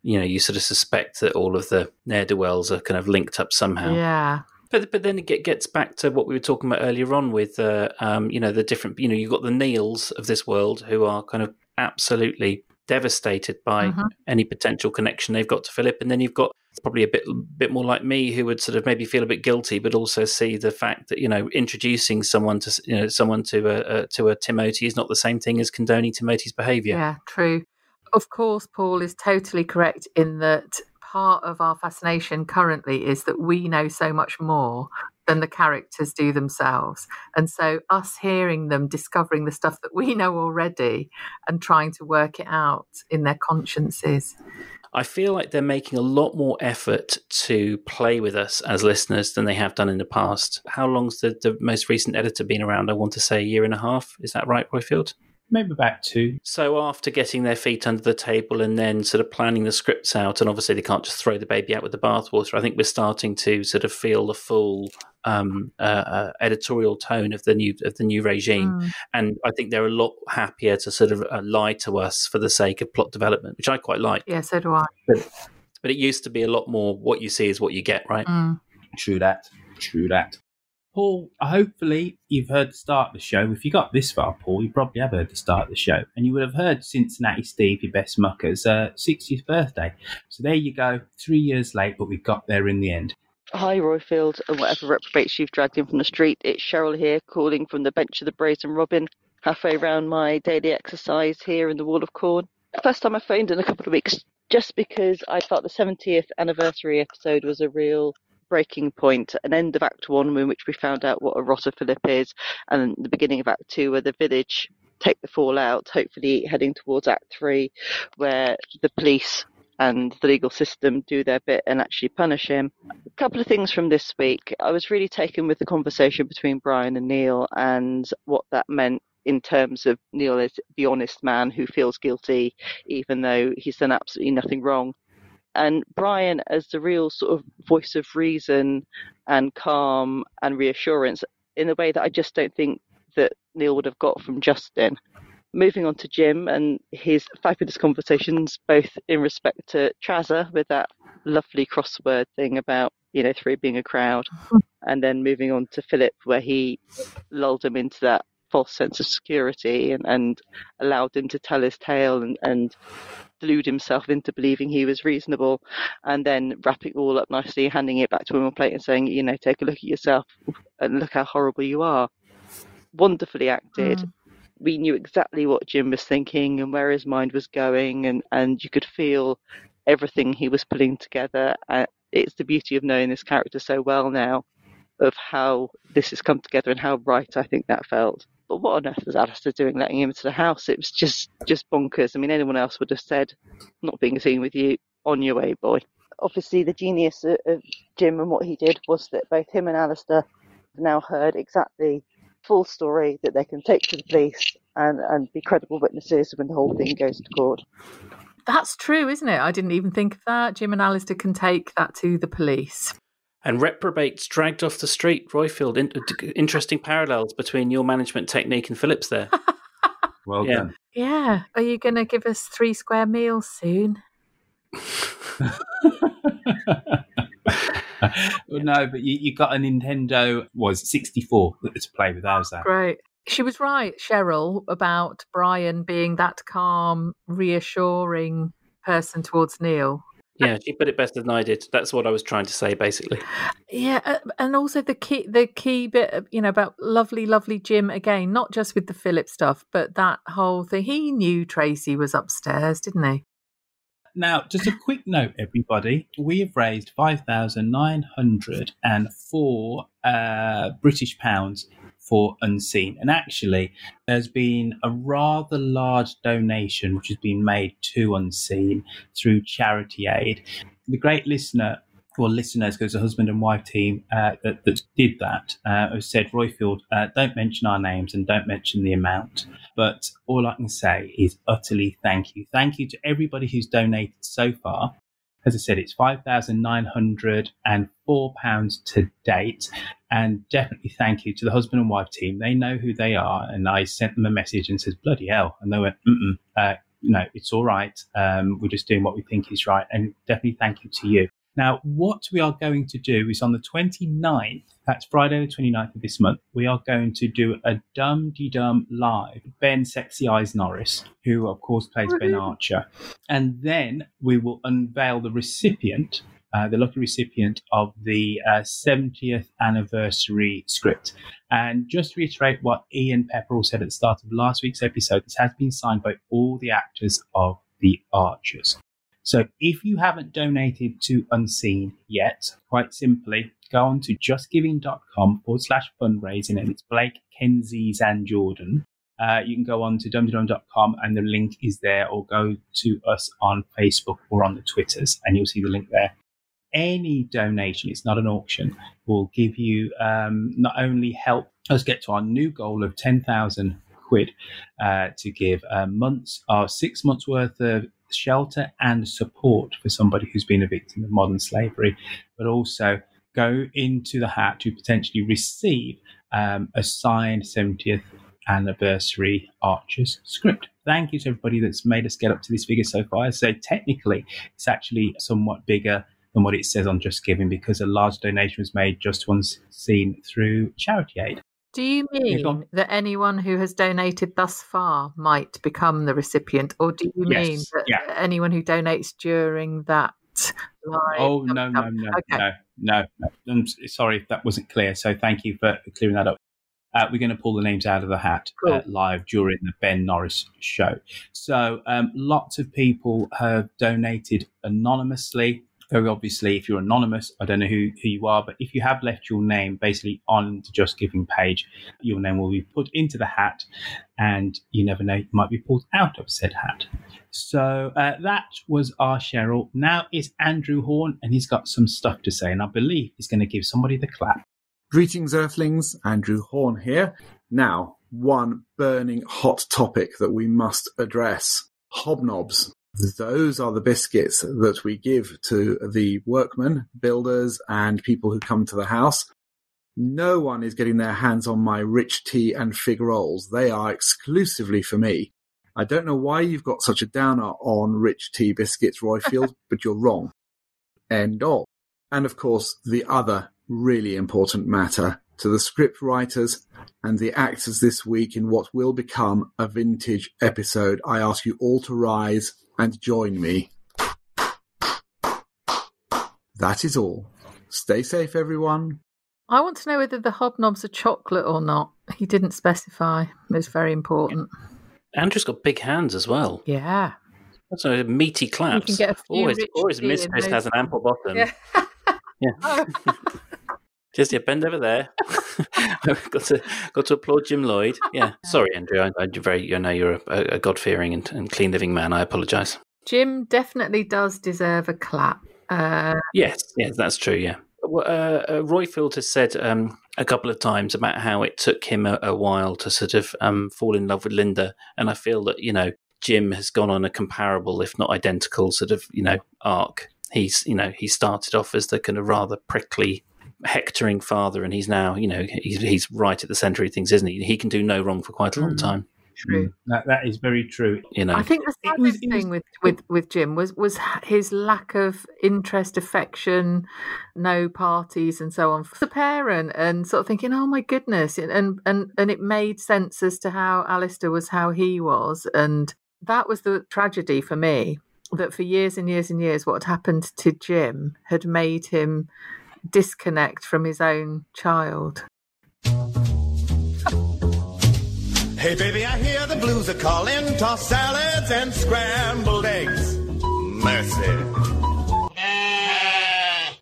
you know, you sort of suspect that all of the ne'er do wells are kind of linked up somehow. Yeah. But but then it gets back to what we were talking about earlier on with uh, um, you know the different you know you've got the Neils of this world who are kind of absolutely devastated by Mhm. any potential connection they've got to Philip, and then you've got probably a bit bit more like me who would sort of maybe feel a bit guilty, but also see the fact that you know introducing someone to you know someone to a, a to a Timothy is not the same thing as condoning Timothy's behaviour. Yeah, true. Of course, Paul is totally correct in that part of our fascination currently is that we know so much more than the characters do themselves. And so, us hearing them discovering the stuff that we know already and trying to work it out in their consciences. I feel like they're making a lot more effort to play with us as listeners than they have done in the past. How long's the, the most recent editor been around? I want to say a year and a half. Is that right, Roifield? Maybe about two. So after getting their feet under the table and then sort of planning the scripts out, and obviously they can't just throw the baby out with the bathwater. I think we're starting to sort of feel the full um, uh, uh, editorial tone of the new of the new regime, Mm. and I think they're a lot happier to sort of uh, lie to us for the sake of plot development, which I quite like. Yeah, so do I. But, but it used to be a lot more what you see is what you get, right? Mm. True that. True that. Paul, hopefully you've heard the start of the show. If you got this far, Paul, you probably have heard the start of the show. And you would have heard Cincinnati Steve, your best mucker's uh, 60th birthday. So there you go. Three years late, but we got there in the end. Hi, Roifield, and whatever reprobates you've dragged in from the street. It's Cheryl here, calling from the bench of the Brazen Robin, halfway round my daily exercise here in the Wall of Corn. First time I phoned in a couple of weeks, just because I felt the 70th anniversary episode was a real breaking point, an end of Act One in which we found out what a rotter Philip is, and the beginning of Act Two where the village take the fall out, hopefully heading towards Act Three, where the police and the legal system do their bit and actually punish him. A couple of things from this week. I was really taken with the conversation between Brian and Neil and what that meant in terms of Neil as the honest man who feels guilty even though he's done absolutely nothing wrong. And Brian as the real sort of voice of reason and calm and reassurance in a way that I just don't think that Neil would have got from Justin. Moving on to Jim and his fabulous conversations, both in respect to Trazer with that lovely crossword thing about, you know, three being a crowd, and then moving on to Philip, where he lulled him into that false sense of security and, and allowed him to tell his tale and, and delude himself into believing he was reasonable, and then wrapping it all up nicely, handing it back to him on a plate and saying, you know, take a look at yourself and look how horrible you are. Wonderfully acted Mm. we knew exactly what Jim was thinking and where his mind was going, and, and you could feel everything he was putting together. Uh, it's the beauty of knowing this character so well now, of how this has come together and how right I think that felt. But what on earth was Alistair doing letting him into the house? It was just just bonkers. I mean, anyone else would have said, "Not being seen with you, on your way, boy." Obviously, the genius of, of Jim and what he did was that both him and Alistair have now heard exactly full story that they can take to the police and, and be credible witnesses when the whole thing goes to court. That's true, isn't it? I didn't even think of that. Jim and Alistair can take that to the police. And reprobates dragged off the street. Roifield, in, interesting parallels between your management technique and Phillips there. Well Yeah. done. Yeah. Are you going to give us three square meals soon? Well, no, but you, you got a Nintendo, was 64 to play with? How's that? Great. She was right, Cheryl, about Brian being that calm, reassuring person towards Neil. Yeah, she put it better than I did. That's what I was trying to say, basically. Yeah, uh, and also the key, the key bit, you know, about lovely, lovely Jim again, not just with the Philip stuff, but that whole thing. He knew Tracy was upstairs, didn't he? Now, just a quick note, everybody. We have raised 5,904 uh, British pounds for Unseen. And actually, there's been a rather large donation which has been made to Unseen through Charity Aid. The great listener, or listeners, because the husband and wife team uh, that, that did that, uh, said, Roifield, uh, don't mention our names and don't mention the amount. But all I can say is utterly thank you. Thank you to everybody who's donated so far. As I said, it's £5,904 to date. And definitely thank you to the husband and wife team. They know who they are. And I sent them a message and says, bloody hell. And they went, mm uh, know, it's all right. Um, we're just doing what we think is right. And definitely thank you to you. Now, what we are going to do is on the 29th, that's Friday the 29th of this month, we are going to do a Dum Dee Dum live. Ben Sexy Eyes Norris, who of course plays Ben Archer. And then we will unveil the recipient, uh, the lucky recipient of the uh, 70th anniversary script. And just to reiterate what Ian Pepperell said at the start of last week's episode, this has been signed by all the actors of The Archers. So if you haven't donated to Unseen yet, quite simply, go on to justgiving.com forward slash fundraising and it's Blake, Kenzie, and Jordan. Uh, you can go on to dumdydum.com and the link is there or go to us on Facebook or on the Twitters and you'll see the link there. Any donation, it's not an auction, will give you um, not only help us get to our new goal of 10,000 quid uh, to give uh, months or six months worth of shelter and support for somebody who's been a victim of modern slavery, but also go into the hat to potentially receive um, a signed 70th anniversary Archers script. Thank you to everybody that's made us get up to this figure so far. So technically, it's actually somewhat bigger than what it says on Just Giving because a large donation was made just once seen through Charity Aid. Do you Yeah, mean that anyone who has donated thus far might become the recipient, or do you Yes, mean that yeah. anyone who donates during that live? Oh no no no Okay. no no! no. I'm sorry if that wasn't clear. So thank you for clearing that up. Uh, we're going to pull the names out of the hat uh, live during the Ben Norris show. So um, lots of people have donated anonymously. Very obviously, if you're anonymous, I don't know who, who you are, but if you have left your name basically on the Just Giving page, your name will be put into the hat, and you never know, you might be pulled out of said hat. So uh, that was our Cheryl. Now it's Andrew Horn, and he's got some stuff to say, and I believe he's going to give somebody the clap. Greetings, Earthlings. Andrew Horn here. Now, one burning hot topic that we must address hobnobs. Those are the biscuits that we give to the workmen, builders, and people who come to the house. No one is getting their hands on my rich tea and fig rolls. They are exclusively for me. I don't know why you've got such a downer on rich tea biscuits, Roifield, but you're wrong. End of. And of course, the other really important matter to the script writers and the actors this week in what will become a vintage episode. I ask you all to rise and join me. That is all. Stay safe, everyone. I want to know whether the hobnobs are chocolate or not. He didn't specify. It's very important. Andrew's got big hands as well. Yeah. That's a meaty claps. You can get a few always, always tea mistress has an ample bottom. Yeah. Yeah. Oh. Just yeah, bend over there. got to got to applaud Jim Lloyd. Yeah, sorry, Andrew. I, I very, I know you're a, a God fearing and, and clean living man. I apologise. Jim definitely does deserve a clap. Uh, Yes, yes, that's true. Yeah. Uh, uh, Roifield has said um, a couple of times about how it took him a, a while to sort of um, fall in love with Linda, and I feel that you know Jim has gone on a comparable, if not identical, sort of you know arc. He's you know he started off as the kind of rather prickly, hectoring father, and he's now you know he's, he's right at the centre of things, isn't he? He can do no wrong for quite a long Mm. time. True. That, that is very true. You know, I think the saddest thing with, with, with Jim was was his lack of interest, affection, no parties, and so on. For the parent, and sort of thinking, "Oh my goodness," and and and it made sense as to how Alistair was, how he was, and that was the tragedy for me. That for years and years and years, what had happened to Jim had made him disconnect from his own child. Hey baby, I hear the blues are calling. Toss salads and scrambled eggs. Mercy.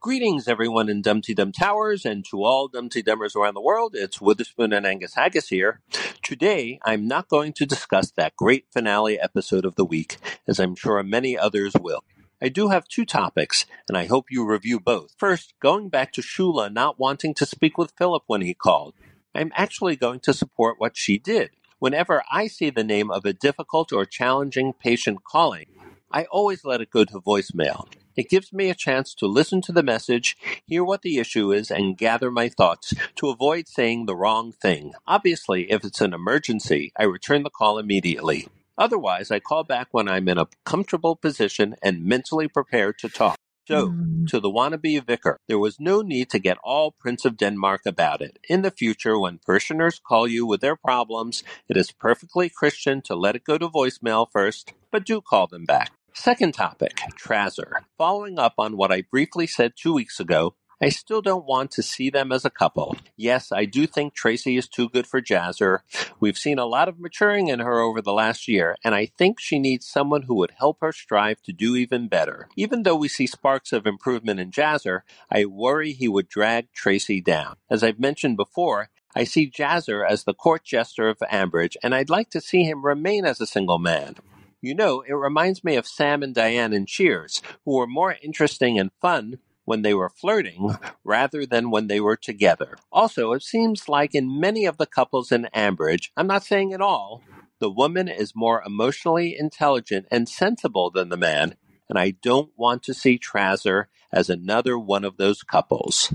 Greetings, everyone in Dum Dee Dum Towers, and to all Dumpty Dummers around the world. It's Witherspoon and Angus Haggis here. Today, I'm not going to discuss that great finale episode of the week, as I'm sure many others will. I do have two topics, and I hope you review both. First, going back to Shula not wanting to speak with Philip when he called. I'm actually going to support what she did. Whenever I see the name of a difficult or challenging patient calling, I always let it go to voicemail. It gives me a chance to listen to the message, hear what the issue is, and gather my thoughts to avoid saying the wrong thing. Obviously, if it's an emergency, I return the call immediately. Otherwise, I call back when I'm in a comfortable position and mentally prepared to talk. So, hmm. to the wannabe vicar, there was no need to get all Prince of Denmark about it. In the future, when parishioners call you with their problems, it is perfectly Christian to let it go to voicemail first, but do call them back. Second topic, Trazer. Following up on what I briefly said two weeks ago, I still don't want to see them as a couple. Yes, I do think Tracy is too good for Jazzer. We've seen a lot of maturing in her over the last year, and I think she needs someone who would help her strive to do even better. Even though we see sparks of improvement in Jazzer, I worry he would drag Tracy down. As I've mentioned before, I see Jazzer as the court jester of Ambridge, and I'd like to see him remain as a single man. You know, it reminds me of Sam and Diane in Cheers, who were more interesting and fun when they were flirting rather than when they were together. Also, it seems like in many of the couples in Ambridge, I'm not saying it all, the woman is more emotionally intelligent and sensible than the man, and I don't want to see Trazer as another one of those couples.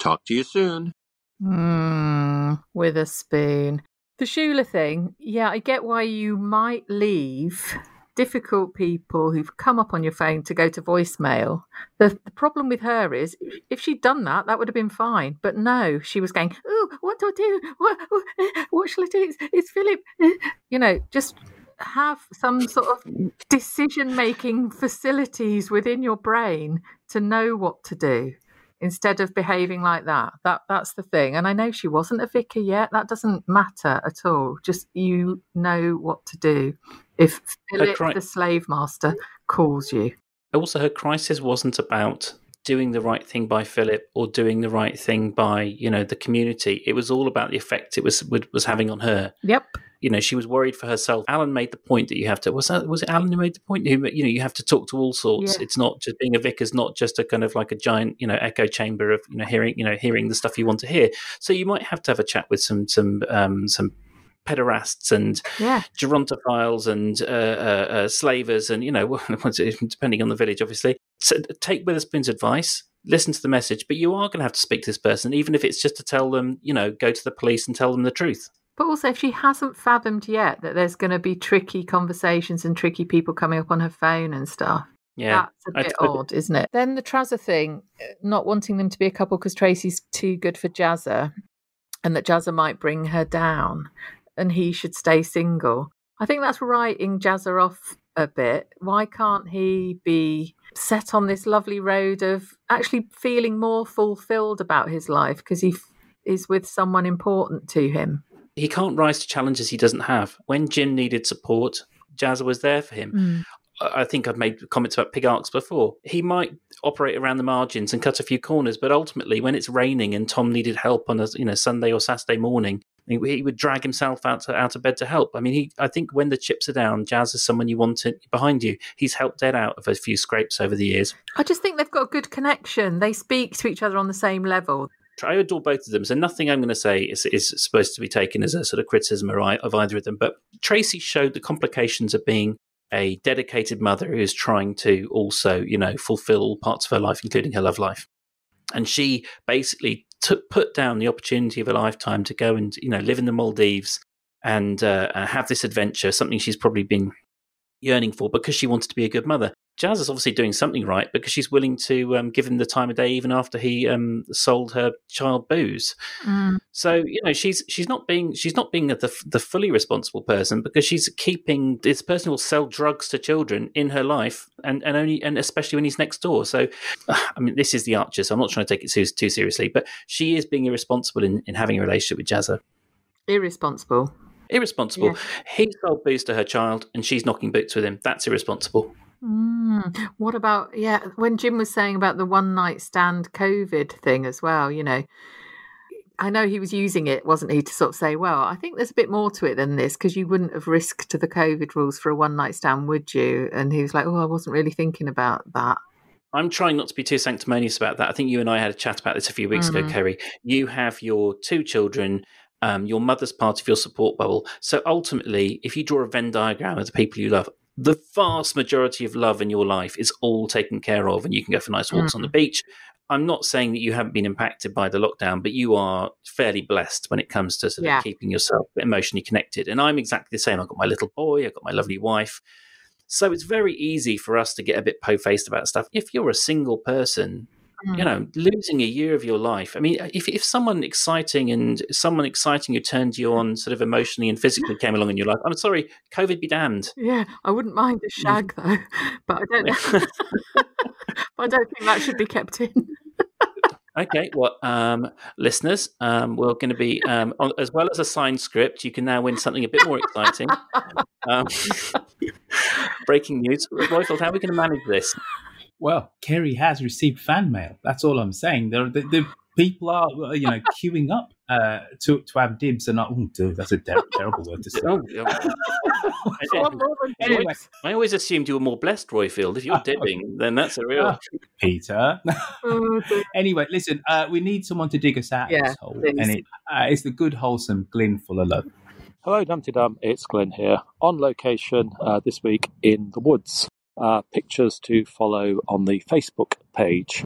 Talk to you soon. Mm, with a spoon. The Shula thing, yeah, I get why you might leave difficult people who've come up on your phone to go to voicemail. The, the problem with her is if she'd done that, that would have been fine. But no, she was going, Oh, what do I do? What, what shall I do? It's, it's Philip. You know, just have some sort of decision making facilities within your brain to know what to do instead of behaving like that. That that's the thing. And I know she wasn't a vicar yet. That doesn't matter at all. Just you know what to do if Philip, cri- the slave master, calls you. Also, her crisis wasn't about doing the right thing by Philip or doing the right thing by you know the community. It was all about the effect it was was having on her. Yep. You know, she was worried for herself. Alan made the point that you have to. Was that was it Alan who made the point? Who you know you have to talk to all sorts. Yeah. It's not just being a vicar is not just a kind of like a giant you know echo chamber of you know hearing you know hearing the stuff you want to hear. So you might have to have a chat with some some um, some pederasts and Yeah. gerontophiles and uh, uh, uh, slavers and you know depending on the village obviously so take witherspoon's advice listen to the message but you are going to have to speak to this person even if it's just to tell them you know go to the police and tell them the truth But also, if she hasn't fathomed yet that there's going to be tricky conversations and tricky people coming up on her phone and stuff, yeah that's a bit I- odd, isn't it? Then the Trazer thing, uh, not wanting them to be a couple because Tracy's too good for Jazzer and that Jazzer might bring her down and he should stay single. I think that's writing Jazzer off a bit. Why can't he be set on this lovely road of actually feeling more fulfilled about his life because he f- is with someone important to him? He can't rise to challenges he doesn't have when jim needed support jazzer was there for him Mm. I think I've made comments about pig arcs before. He might operate around the margins and cut a few corners, but ultimately, when it's raining and Tom needed help on a you know Sunday or Saturday morning, he, would drag himself out to, out of bed to help. I mean, he I think when the chips are down, Jazz is someone you want it behind you. He's helped Ed out of a few scrapes over the years. I just think they've got a good connection. They speak to each other on the same level. I adore both of them, so nothing I'm going to say is, is supposed to be taken as a sort of criticism of either of them. But Tracy showed the complications of being a dedicated mother who is trying to also, you know, fulfill all parts of her life, including her love life. And she basically took put down the opportunity of a lifetime to go and you know live in the Maldives and uh, uh, have this adventure, something she's probably been yearning for because she wanted to be a good mother. Jazz is obviously doing something right because she's willing to um, give him the time of day even after he um, sold her child booze. So you know she's she's not being she's not being the the fully responsible person because she's keeping this person who will sell drugs to children in her life and and only and especially when he's next door. So I mean this is the Archer. So I'm not trying to take it too, too seriously, but she is being irresponsible in, in having a relationship with Jazzer. Irresponsible. Irresponsible. Yeah. He sold booze to her child and she's knocking boots with him. That's irresponsible. Mm. What about yeah? When Jim was saying about the one night stand COVID thing as well, you know, I know he was using it, wasn't he, to sort of say, well, I think there's a bit more to it than this because you wouldn't have risked the COVID rules for a one night stand, would you? And he was like, oh, I wasn't really thinking about that. I'm trying not to be too sanctimonious about that. I think you and I had a chat about this a few weeks ago, Mhm. Kerry. You have your two children. Um, your mother's part of your support bubble. So ultimately, if you draw a Venn diagram of the people you love, the vast majority of love in your life is all taken care of and you can go for nice walks on the mm. beach. I'm not saying that you haven't been impacted by the lockdown, but you are fairly blessed when it comes to sort Yeah. of keeping yourself emotionally connected. And I'm exactly the same. I've got my little boy, I've got my lovely wife. So it's very easy for us to get a bit po faced about stuff. If you're a single person, you know, losing a year of your life. I mean, if, if someone exciting and someone exciting who turned you on sort of emotionally and physically came along in your life, I'm sorry, COVID be damned. Yeah, I wouldn't mind a shag though, but I don't I don't think that should be kept in. Okay, well, um, listeners, um, we're going to be, um, on, as well as a signed script, you can now win something a bit more exciting. Um, breaking news. Roifield, how are we going to manage this? Well, Kerry has received fan mail. That's all I'm saying. There, the, the people are, uh, you know, queuing up uh, to to have dibs, and not. Oh, dude, that's a ter- terrible word to say. Oh, Anyway, I always assumed you were more blessed, Roifield. If you're dibbing, then that's a real. Peter. anyway, listen, uh, we need someone to dig us out of Yeah, this hole, please. and it, uh, it's the good, wholesome Glyn full of love. Hello, Dum Dee Dum. It's Glenn here. On location uh, this week in the woods. Uh, pictures to follow on the Facebook page.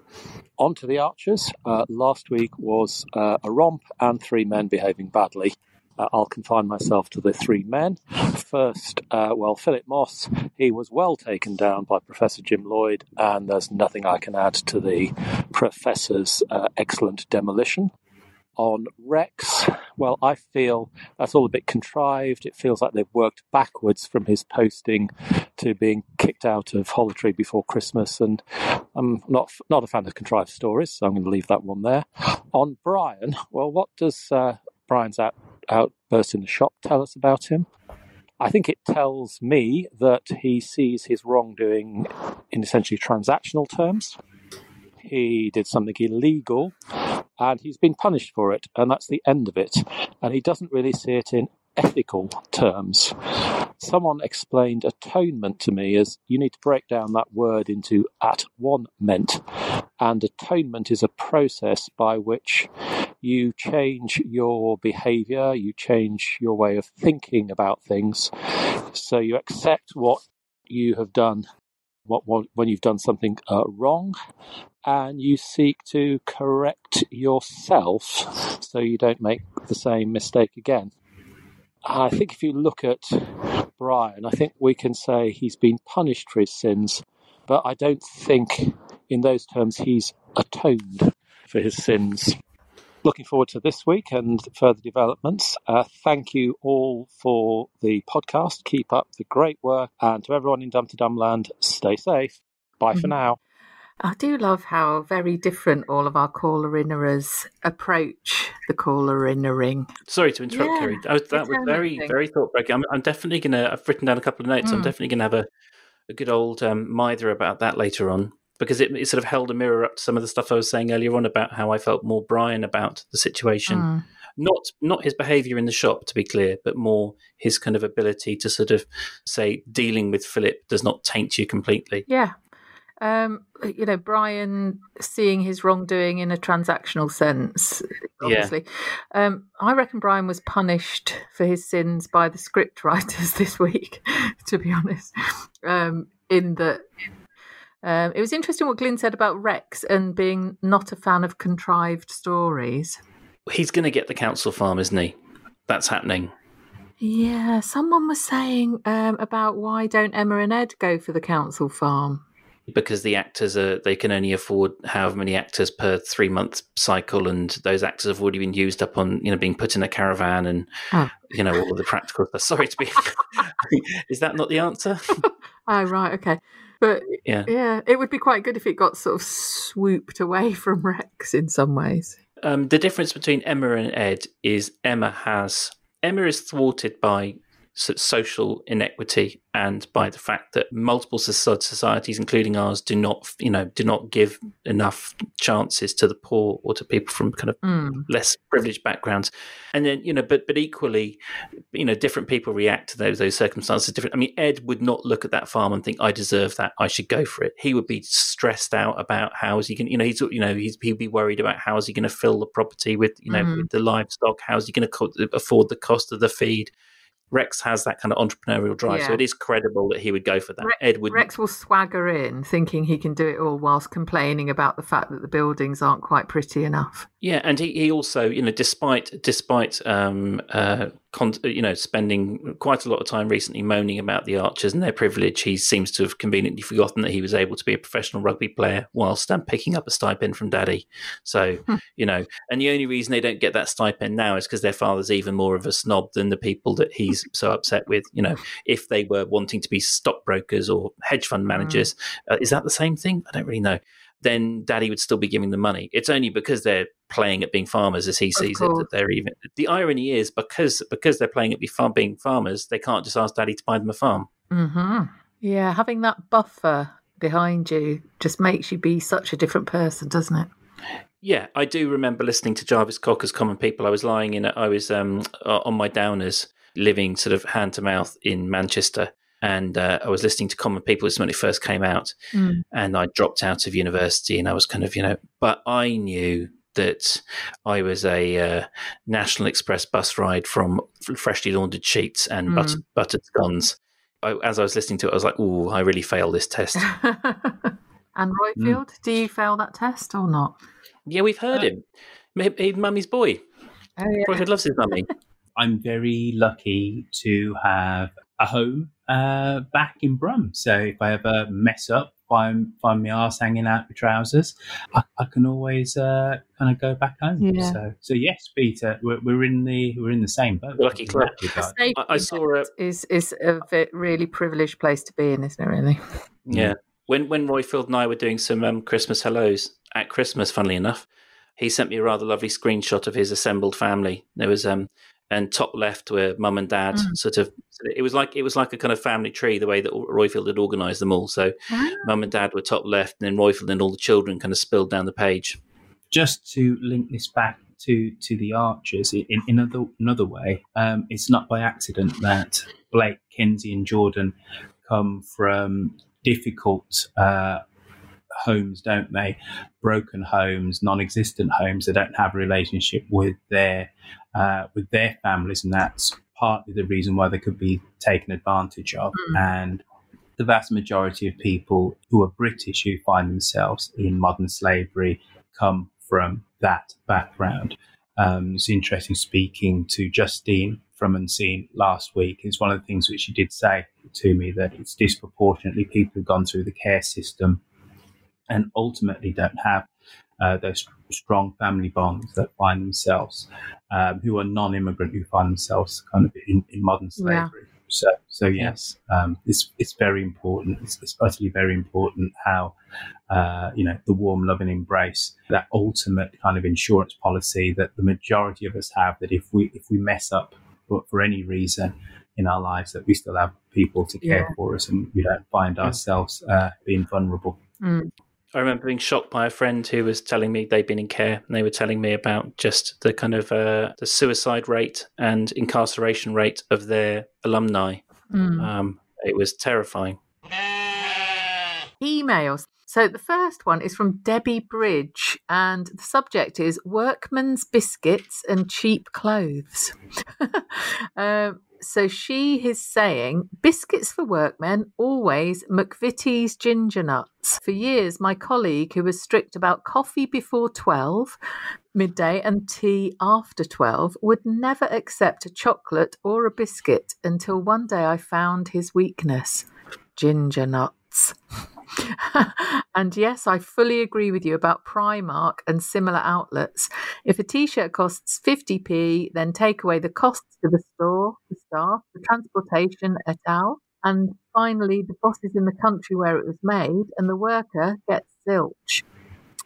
On to the Archers. Uh, last week was uh, a romp and three men behaving badly. Uh, I'll confine myself to the three men. First, uh, well, Philip Moss, he was well taken down by Professor Jim Lloyd, and there's nothing I can add to the Professor's uh, excellent demolition on Rex, well, I feel that's all a bit contrived. It feels like they've worked backwards from his posting to being kicked out of Hollowtree before Christmas, and I'm not not a fan of contrived stories, so I'm going to leave that one there. On Brian, well, what does uh, Brian's out, outburst in the shop tell us about him? I think it tells me that he sees his wrongdoing in essentially transactional terms. He did something illegal and he's been punished for it, and that's the end of it. And he doesn't really see it in ethical terms. Someone explained atonement to me as you need to break down that word into at one meant, and atonement is a process by which you change your behavior, you change your way of thinking about things, so you accept what you have done what, what when you've done something uh, wrong and you seek to correct yourself so you don't make the same mistake again. I think if you look at Brian, I think we can say he's been punished for his sins, but I don't think in those terms he's atoned for his sins. Looking forward to this week and further developments. Uh, thank you all for the podcast. Keep up the great work. And to everyone in Dum Dee Dum Land, stay safe. Bye for now. I do love how very different all of our caller innerers approach the caller innering. Sorry to interrupt, Yeah, Kerry. That was, that was very, very thought breaking. I'm, I'm definitely going to, I've written down a couple of notes. I'm Mm. definitely going to have a, a good old um, mither about that later on because it, it sort of held a mirror up to some of the stuff I was saying earlier on about how I felt more Brian about the situation. Mm. Not not his behaviour in the shop, to be clear, but more his kind of ability to sort of say dealing with Philip does not taint you completely. Yeah. Um, you know, Brian seeing his wrongdoing in a transactional sense, obviously. Um, I reckon Brian was punished for his sins by the script writers this week, to be honest. Um, in that um, it was interesting what Glyn said about Rex and being not a fan of contrived stories. He's going to get the council farm, isn't he? That's happening. Yeah, someone was saying um, about why don't Emma and Ed go for the council farm? because the actors are they can only afford however many actors per three month cycle and those actors have already been used up on you know being put in a caravan and Oh. you know all the practical stuff sorry to be is that not the answer Oh, right, okay. But Yeah. yeah, it would be quite good if it got sort of swooped away from Rex in some ways. um, the difference between emma and ed is emma has emma is thwarted by social inequity and by the fact that multiple societies, including ours, do not, you know, do not give enough chances to the poor or to people from kind of Mm. less privileged backgrounds. And then, you know, but but equally, you know, different people react to those those circumstances. Different. I mean, Ed would not look at that farm and think, "I deserve that. I should go for it." He would be stressed out about how is he going. You know, he's you know he's he'd be worried about how is he going to fill the property with you know Mhm. with the livestock. How is he going to co- afford the cost of the feed? Rex has that kind of entrepreneurial drive, so it is credible that he would go for that. Rex, Ed would Rex will swagger in, thinking he can do it all whilst complaining about the fact that the buildings aren't quite pretty enough. Yeah, and he, he also, you know, despite despite um, uh, con- you know, spending quite a lot of time recently moaning about the Archers and their privilege, he seems to have conveniently forgotten that he was able to be a professional rugby player whilst um, picking up a stipend from Daddy. So, you know, and the only reason they don't get that stipend now is because their father's even more of a snob than the people that he's so upset with. You know, if they were wanting to be stockbrokers or hedge fund managers, uh, is that the same thing? I don't really know. Then Daddy would still be giving them money. It's only because they're playing at being farmers as he sees it that they're even. The irony is because because they're playing at be farm, being farmers, they can't just ask Daddy to buy them a farm. hmm Yeah, having that buffer behind you just makes you be such a different person, doesn't it? Yeah, I do remember listening to Jarvis Cocker's Common People. I was lying in, a, I was um, on my downers, living sort of hand to mouth in Manchester, and uh, I was listening to Common People. This is when it first came out, Mm. and I dropped out of university, and I was kind of, you know, but I knew that I was a uh, National Express bus ride from freshly laundered sheets and Mm. butter, buttered scones. I, as I was listening to it, I was like, "Oh, I really failed this test." And Roifield, do you fail that test or not? yeah, we've heard him. He- he- Mummy's boy. Oh, yeah. Roifield loves his mummy. I'm very lucky to have a home uh, back in Brum. So if I ever mess up, find find my arse hanging out my trousers, I, I can always uh, kind of go back home. Yeah. So so yes, Peter, we're, we're in the we're in the same boat. Lucky club. In that regard. Safety I, I saw it. Is is is a ve- really privileged place to be in, isn't it? Really. yeah. When when Roifield and I were doing some um, Christmas hellos at Christmas, funnily enough, he sent me a rather lovely screenshot of his assembled family. There was um and top left were mum and dad. Mm. Sort of, it was like it was like a kind of family tree the way that Roifield had organised them all. So mum and dad were top left, and then Roifield and all the children kind of spilled down the page. just to link this back to to the archers in, in another another way, um, it's not by accident that Blake, Kenzie, and Jordan come from difficult uh, homes, don't they? Broken homes, non-existent homes. They don't have a relationship with their uh, with their families, and that's partly the reason why they could be taken advantage of. And the vast majority of people who are British who find themselves in modern slavery come from that background. Um, it's interesting speaking to Justine from Unseen last week. It's one of the things which she did say to me that it's disproportionately people who've gone through the care system and ultimately don't have uh, those strong family bonds that find themselves, um, who are non-immigrant, who find themselves kind of in, in modern Yeah. slavery. So, so yes, um, it's it's very important. It's, it's utterly very important how uh, you know the warm, loving embrace, that ultimate kind of insurance policy that the majority of us have. That if we if we mess up for, for any reason in our lives, that we still have people to care Yeah. for us, and we don't find ourselves uh, being vulnerable. Mm. I remember being shocked by a friend who was telling me they'd been in care, and they were telling me about just the kind of uh, the suicide rate and incarceration rate of their alumni. Mm. Um, it was terrifying. Emails. So the first one is from Debbie Bridge, and the subject is Workman's Biscuits and Cheap Clothes. um, so she is saying, Biscuits for workmen, always McVitie's ginger nuts. For years, my colleague, who was strict about coffee before 12, midday, and tea after 12, would never accept a chocolate or a biscuit until one day I found his weakness ginger nuts. and yes, I fully agree with you about Primark and similar outlets. If a t shirt costs 50p, then take away the costs to the store, the staff, the transportation, et al. And finally, the bosses in the country where it was made, and the worker gets zilch.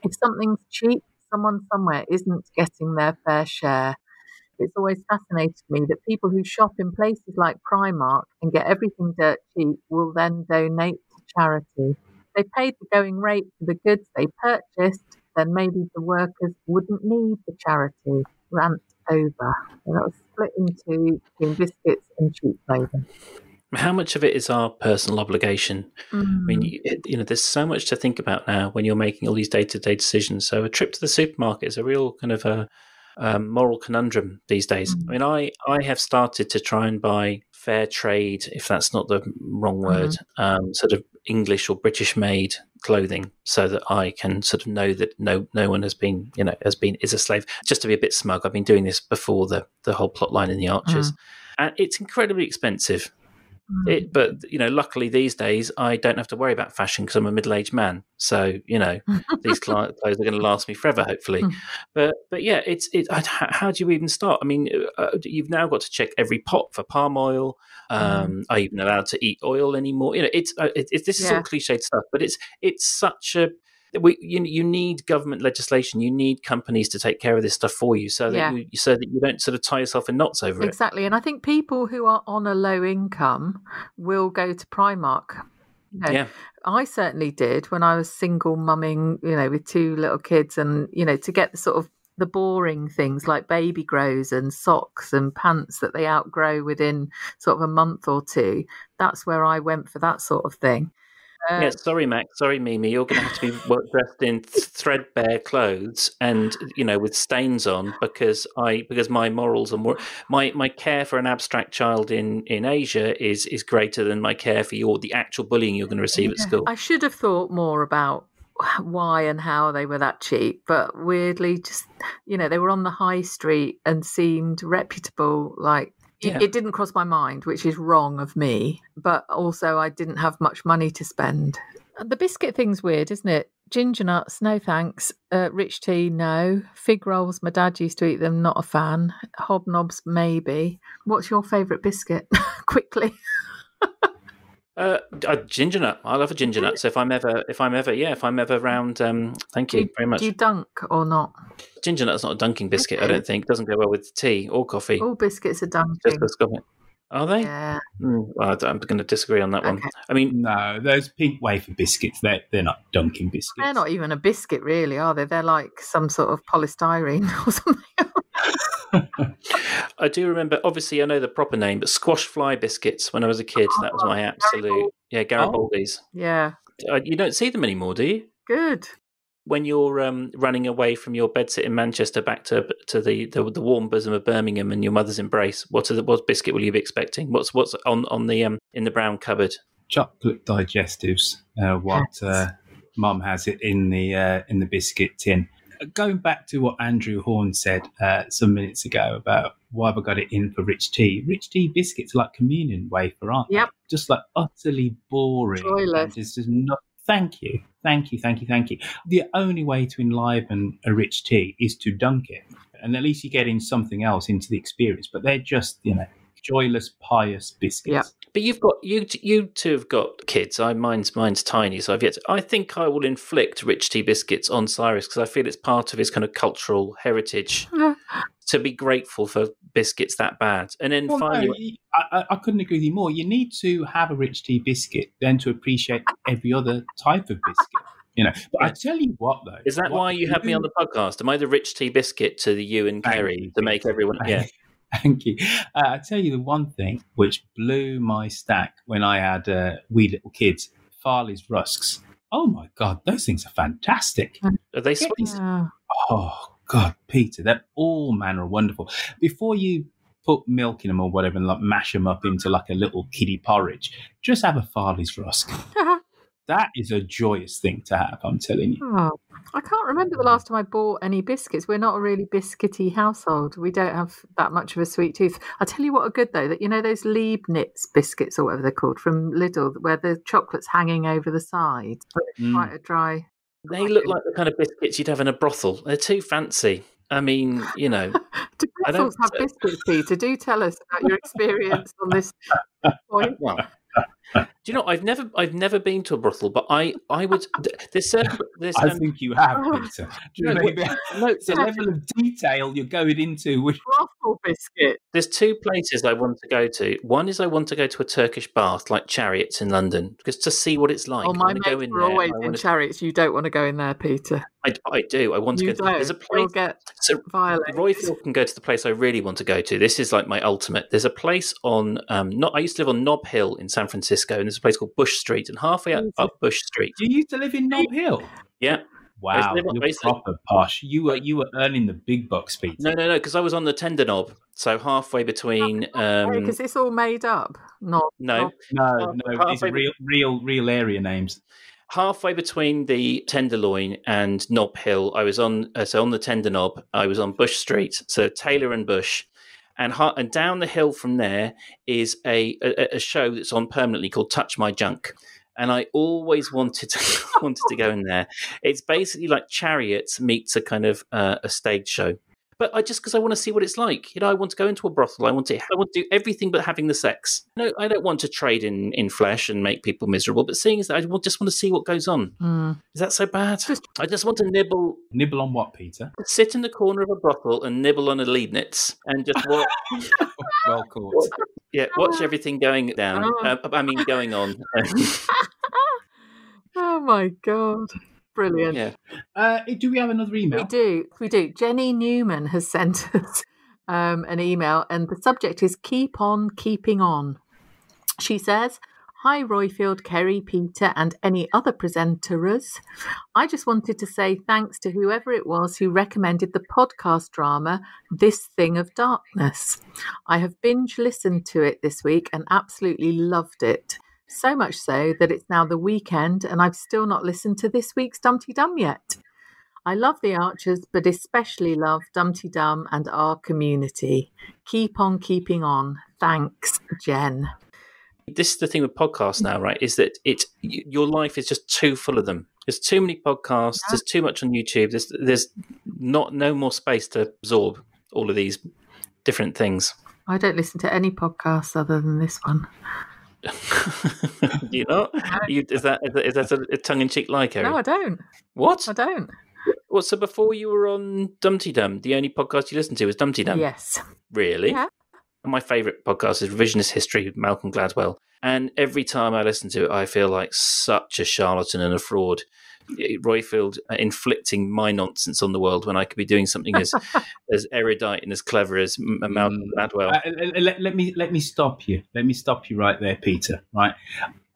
If something's cheap, someone somewhere isn't getting their fair share. It's always fascinated me that people who shop in places like Primark and get everything dirt cheap will then donate to charity. They paid the going rate for the goods they purchased, then maybe the workers wouldn't need the charity. Rant over. So that was split into between biscuits and cheap clothing. How much of it is our personal obligation? I mean, Mm. you, you know, there's so much to think about now when you're making all these day-to-day decisions. So a trip to the supermarket is a real kind of a um, moral conundrum these days. Mm. I mean, I I have started to try and buy fair trade, if that's not the wrong word, Mm-hmm. um, sort of English or British made clothing, so that I can sort of know that no no one has been you know has been is a slave. Just to be a bit smug, I've been doing this before the the whole plot line in the Archers, Mm. and it's incredibly expensive. It, but you know, luckily these days I don't have to worry about fashion because I'm a middle-aged man. So you know, these clothes are going to last me forever, hopefully. But but yeah, it's it. How, do you even start? I mean, uh, you've now got to check every pot for palm oil. Um, Are you even allowed to eat oil anymore? You know, it's uh, it, it, this is all cliched stuff, but it's it's such a we, you, you need government legislation. You need companies to take care of this stuff for you, so that Yeah. you so that you don't sort of tie yourself in knots over it. Exactly. And I think people who are on a low income will go to Primark. You know, Yeah. I certainly did when I was single mumming, you know, with two little kids and, you know, to get the sort of the boring things like baby grows and socks and pants that they outgrow within sort of a month or two. That's where I went for that sort of thing. Uh, yeah, sorry, Mac. Sorry, Mimi. You're going to have to be dressed in threadbare clothes and you know with stains on because I because my morals and more my my care for an abstract child in in Asia is is greater than my care for your the actual bullying you're going to receive at school. I should have thought more about why and how they were that cheap, but weirdly, just you know, they were on the high street and seemed reputable. Like Yeah. it didn't cross my mind, which is wrong of me. But also, I didn't have much money to spend. The biscuit thing's weird, isn't it? Ginger nuts, no thanks. Uh, rich tea, no. Fig rolls, my dad used to eat them, not a fan. Hobnobs, maybe. What's your favourite biscuit? Quickly. Uh, a ginger nut. I love a ginger nut. So if I'm ever, if I'm ever, yeah, if I'm ever round, um, thank you very much. Do you dunk or not? Ginger nut's not a dunking biscuit. I don't think. It Doesn't go well with tea or coffee. All biscuits are dunking. Just a. Are they? Yeah. Mm, well, I don't- I'm going to disagree on that one. I mean, no, those pink wafer biscuits, they're, they're not dunking biscuits. They're not even a biscuit, really, are they? They're like some sort of polystyrene or something. I do remember. Obviously, I know the proper name, but squash fly biscuits. When I was a kid, that was my absolute yeah Garibaldi's. Yeah. Uh, you don't see them anymore, do you? Good. When you're um, running away from your bedsit in Manchester back to to the, the the warm bosom of Birmingham and your mother's embrace, what are the, what biscuit will you be expecting? What's what's on on the um in the brown cupboard? Chocolate digestives, uh, what uh, Mum has it in the uh, in the biscuit tin. Going back to what Andrew Horn said uh, some minutes ago about why we got it in for rich tea. Rich tea biscuits are like communion wafer, aren't Yep. they? Just like utterly boring. Joyless. And There's just not. Thank you, thank you, thank you, thank you. The only way to enliven a rich tea is to dunk it, and at least you're getting something else into the experience. But they're just you know joyless, pious biscuits. But you've got you you two have got kids. I mine's mine's tiny, so I've yet. To, I think I will inflict rich tea biscuits on Cyrus because I feel it's part of his kind of cultural heritage to be grateful for biscuits that bad, and then Well, no, finally. I, couldn't agree with you more. You need to have a rich tea biscuit then to appreciate every other type of biscuit. You know, but I tell you what, though, Is that why you have me on the podcast? Am I the rich tea biscuit to the you and Keri to make everyone? Yeah. Thank you. Uh, I tell you the one thing which blew my stack when I had uh, wee little kids: Farley's rusks. Oh my god, those things are fantastic. Are they sweet? Oh God, Peter, they're all manner of wonderful. Before you put milk in them or whatever and like mash them up into like a little kiddie porridge, just have a Farley's rusk. that is a joyous thing to have. I'm telling you. Oh, I can't remember the last time I bought any biscuits. We're not a really biscuity household. We don't have that much of a sweet tooth. I'll tell you what are good though, that you know those Leibniz biscuits or whatever they're called from Lidl, where the chocolate's hanging over the side. But it's Mm. quite a dry. They look like the kind of biscuits you'd have in a brothel. They're too fancy. I mean, you know. Do I don't- brothels have biscuits, Peter? Do tell us about your experience on this point. Well, do you know? I've never, I've never been to a brothel, but I, I would. There's certain. There's, I um, think you have, Peter. Do you No, know, wait, no, it's the level of detail you're going into. Which Brothel biscuit. There's two places I want to go to. One is I want to go to a Turkish bath like Chariots in London, because to see what it's like. oh, my want go mates in were there. always I in to, chariots. You don't want to go in there, Peter. I, I do. I want to You go. To, there's a place. You'll get so violated. Roifield can go to the place I really want to go to. This is like my ultimate. There's a place on um not I used to live on Nob Hill in San Francisco, and there's a place called Bush Street, and halfway up, up Bush Street. you used to live in Nob Hill. Yeah. Wow, live on- you're I proper posh. You were you were earning the big bucks, Pete. No, no, no, because I was on the tender knob, so halfway between. Um, Because it's all made up. Not no, No, no, halfway these are real, real, real area names. halfway between the Tenderloin and Nob Hill, I was on uh, so on the Tender Knob. I was on Bush Street, so Taylor and Bush, and and down the hill from there is a, a a show that's on permanently called Touch My Junk. And I always wanted to wanted to go in there. It's basically like Chariots meets a kind of uh, a stage show. But I just because I want to see what it's like. You know, I want to go into a brothel. I want to. I want to do everything but having the sex. No, I don't want to trade in in flesh and make people miserable. But seeing is that I just want to see what goes on. Mm. Is that so bad? I just want to nibble, Nibble on what, Peter? sit in the corner of a brothel and nibble on a Leibniz and just watch. well caught. yeah, watch everything going down. Uh, I mean, going on. Oh my god. Brilliant. yeah. Uh, do we have another email? We do. We do. Jenny Newman has sent us um, an email, and the subject is Keep On Keeping On. She says, Hi, Roifield, Keri, Peter, and any other presenters. I just wanted to say thanks to whoever it was who recommended the podcast drama, This Thing of Darkness. I have binge listened to it this week and absolutely loved it. So much so that it's now the weekend and I've still not listened to this week's Dum Dee Dum yet. I love the Archers, but especially love Dum Dee Dum and our community. Keep on keeping on. Thanks, Jen. This is the thing with podcasts now, right? Is that it? Your life is just too full of them. There's too many podcasts. There's too much on YouTube. There's there's not no more space to absorb all of these different things. I don't listen to any podcasts other than this one. Do you not? You, is that is that, a, a tongue in cheek lie, Keri? No, I don't. What? I don't. What? So before you were on Dum Dee Dum, the only podcast you listened to was Dum Dee Dum. Yes. Really? Yeah. My favourite podcast is Revisionist History with Malcolm Gladwell. And every time I listen to it, I feel like such a charlatan and a fraud. Roifield uh, inflicting my nonsense on the world when I could be doing something as as erudite and as clever as M- Malcolm Gladwell. Uh, let- let me let me stop you. Let me stop you right there, Peter. Right,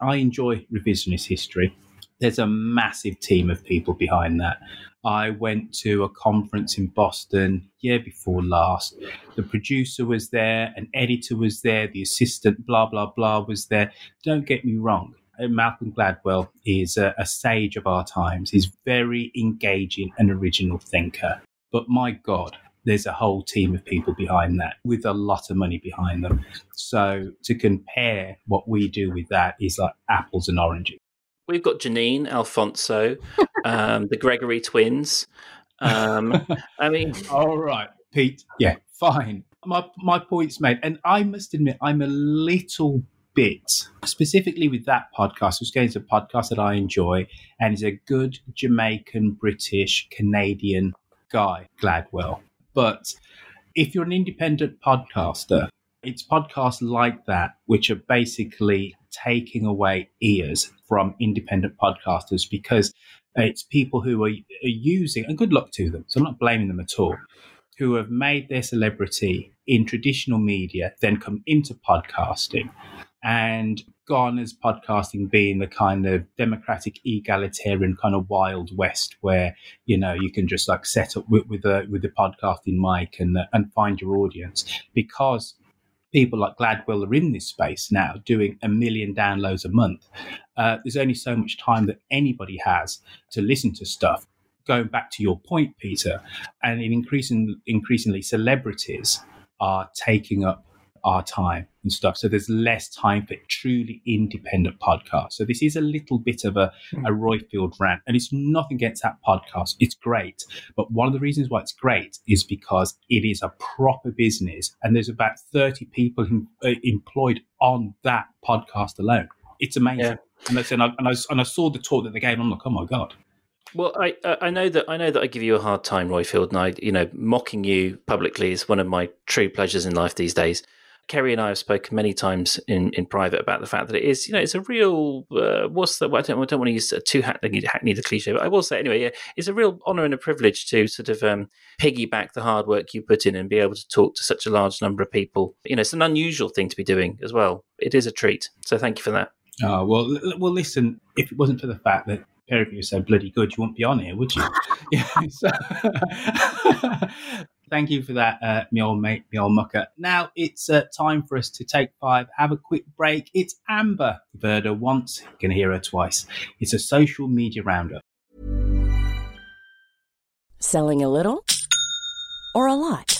I enjoy revisionist history. There's a massive team of people behind that. I went to a conference in Boston year before last. The producer was there, an editor was there, the assistant, blah blah blah, was there. Don't get me wrong. Uh, Malcolm Gladwell is a, a sage of our times. He's very engaging and original thinker. But my God, there's a whole team of people behind that with a lot of money behind them. So to compare what we do with that is like apples and oranges. We've got Janine, Alfonso, um, the Gregory twins. Um, I mean, all right, Pete. Yeah, fine. My my point's made, and I must admit, I'm a little bit specifically with that podcast. Which to a podcast that I enjoy, and is a good Jamaican, British, Canadian guy, Gladwell. But if you're an independent podcaster, it's podcasts like that which are basically taking away ears from independent podcasters because it's people who are, are using, and good luck to them, so I'm not blaming them at all, who have made their celebrity in traditional media, then come into podcasting and gone as podcasting being the kind of democratic, egalitarian kind of wild west where you know you can just like set up with with the with the podcasting mic and uh, and find your audience because people like Gladwell are in this space now doing a million downloads a month. Uh, there's only so much time that anybody has to listen to stuff. Going back to your point, Peter, and in increasing, increasingly celebrities are taking up our time and stuff. So there's less time for truly independent podcasts. So this is a little bit of a, a Roifield rant, and it's nothing against that podcast. It's great. But one of the reasons why it's great is because it is a proper business, and there's about 30 people em- uh, employed on that podcast alone. It's amazing. And, I, and, I, and, I, and I saw the talk that they gave, and I'm like, oh my God. Well, I I I know that I know that I give you a hard time, Roifield, and I you know mocking you publicly is one of my true pleasures in life these days. Keri and I have spoken many times in, in private about the fact that it is, you know, it's a real, uh, what's the, I don't, I don't want to use a too hackneyed, hackneyed a cliche, but I will say anyway, yeah, it's a real honour and a privilege to sort of um, piggyback the hard work you put in and be able to talk to such a large number of people. You know, it's an unusual thing to be doing as well. It is a treat. So thank you for that. Oh, well, well, listen, if it wasn't for the fact that Pericles was so bloody good, you wouldn't be on here, would you? yeah, so, thank you for that, uh, old mate, old mucker. Now it's uh, time for us to take five, have a quick break. It's Amber. Her once, you can hear her twice. It's a social media roundup. Selling a little or a lot?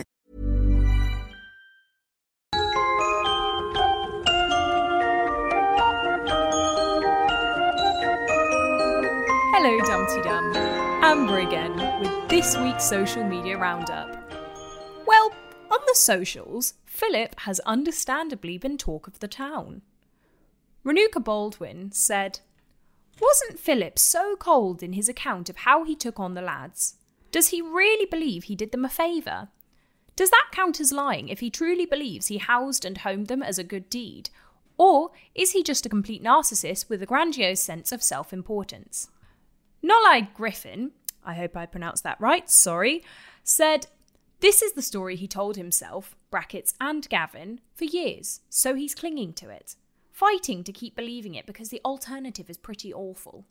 Hello, Dum Dee Dum. Amber again with this week's social media roundup. Well, on the socials, Philip has understandably been talk of the town. Renuka Baldwin said, Wasn't Philip so cold in his account of how he took on the lads? Does he really believe he did them a favour? Does that count as lying if he truly believes he housed and homed them as a good deed? Or is he just a complete narcissist with a grandiose sense of self importance? Nolai Griffin, I hope I pronounced that right, sorry, said, This is the story he told himself, brackets, and Gavin, for years, so he's clinging to it, fighting to keep believing it because the alternative is pretty awful.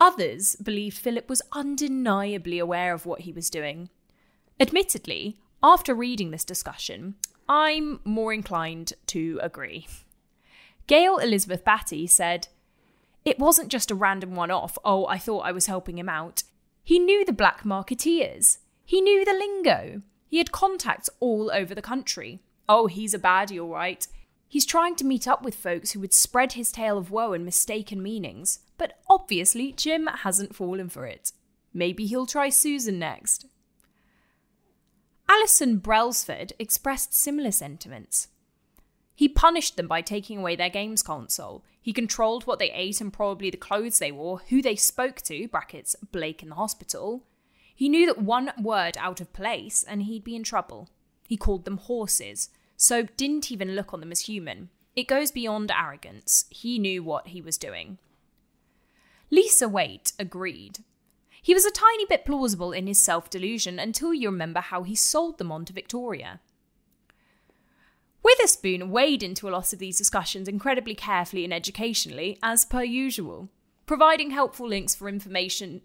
Others believed Philip was undeniably aware of what he was doing. Admittedly, after reading this discussion, I'm more inclined to agree. Gail Elizabeth Batty said, It wasn't just a random one off, oh, I thought I was helping him out. He knew the black marketeers. He knew the lingo. He had contacts all over the country. Oh, he's a baddie, all right. He's trying to meet up with folks who would spread his tale of woe and mistaken meanings, but obviously Jim hasn't fallen for it. Maybe he'll try Susan next. Alison Brailsford expressed similar sentiments. He punished them by taking away their games console. He controlled what they ate and probably the clothes they wore, who they spoke to, brackets, Blake in the hospital. He knew that one word out of place and he'd be in trouble. He called them horses, so didn't even look on them as human. It goes beyond arrogance. He knew what he was doing. Lisa Waite agreed. He was a tiny bit plausible in his self delusion until you remember how he sold them on to Victoria. Witherspoon wade into a lot of these discussions incredibly carefully and educationally, as per usual, providing helpful links for information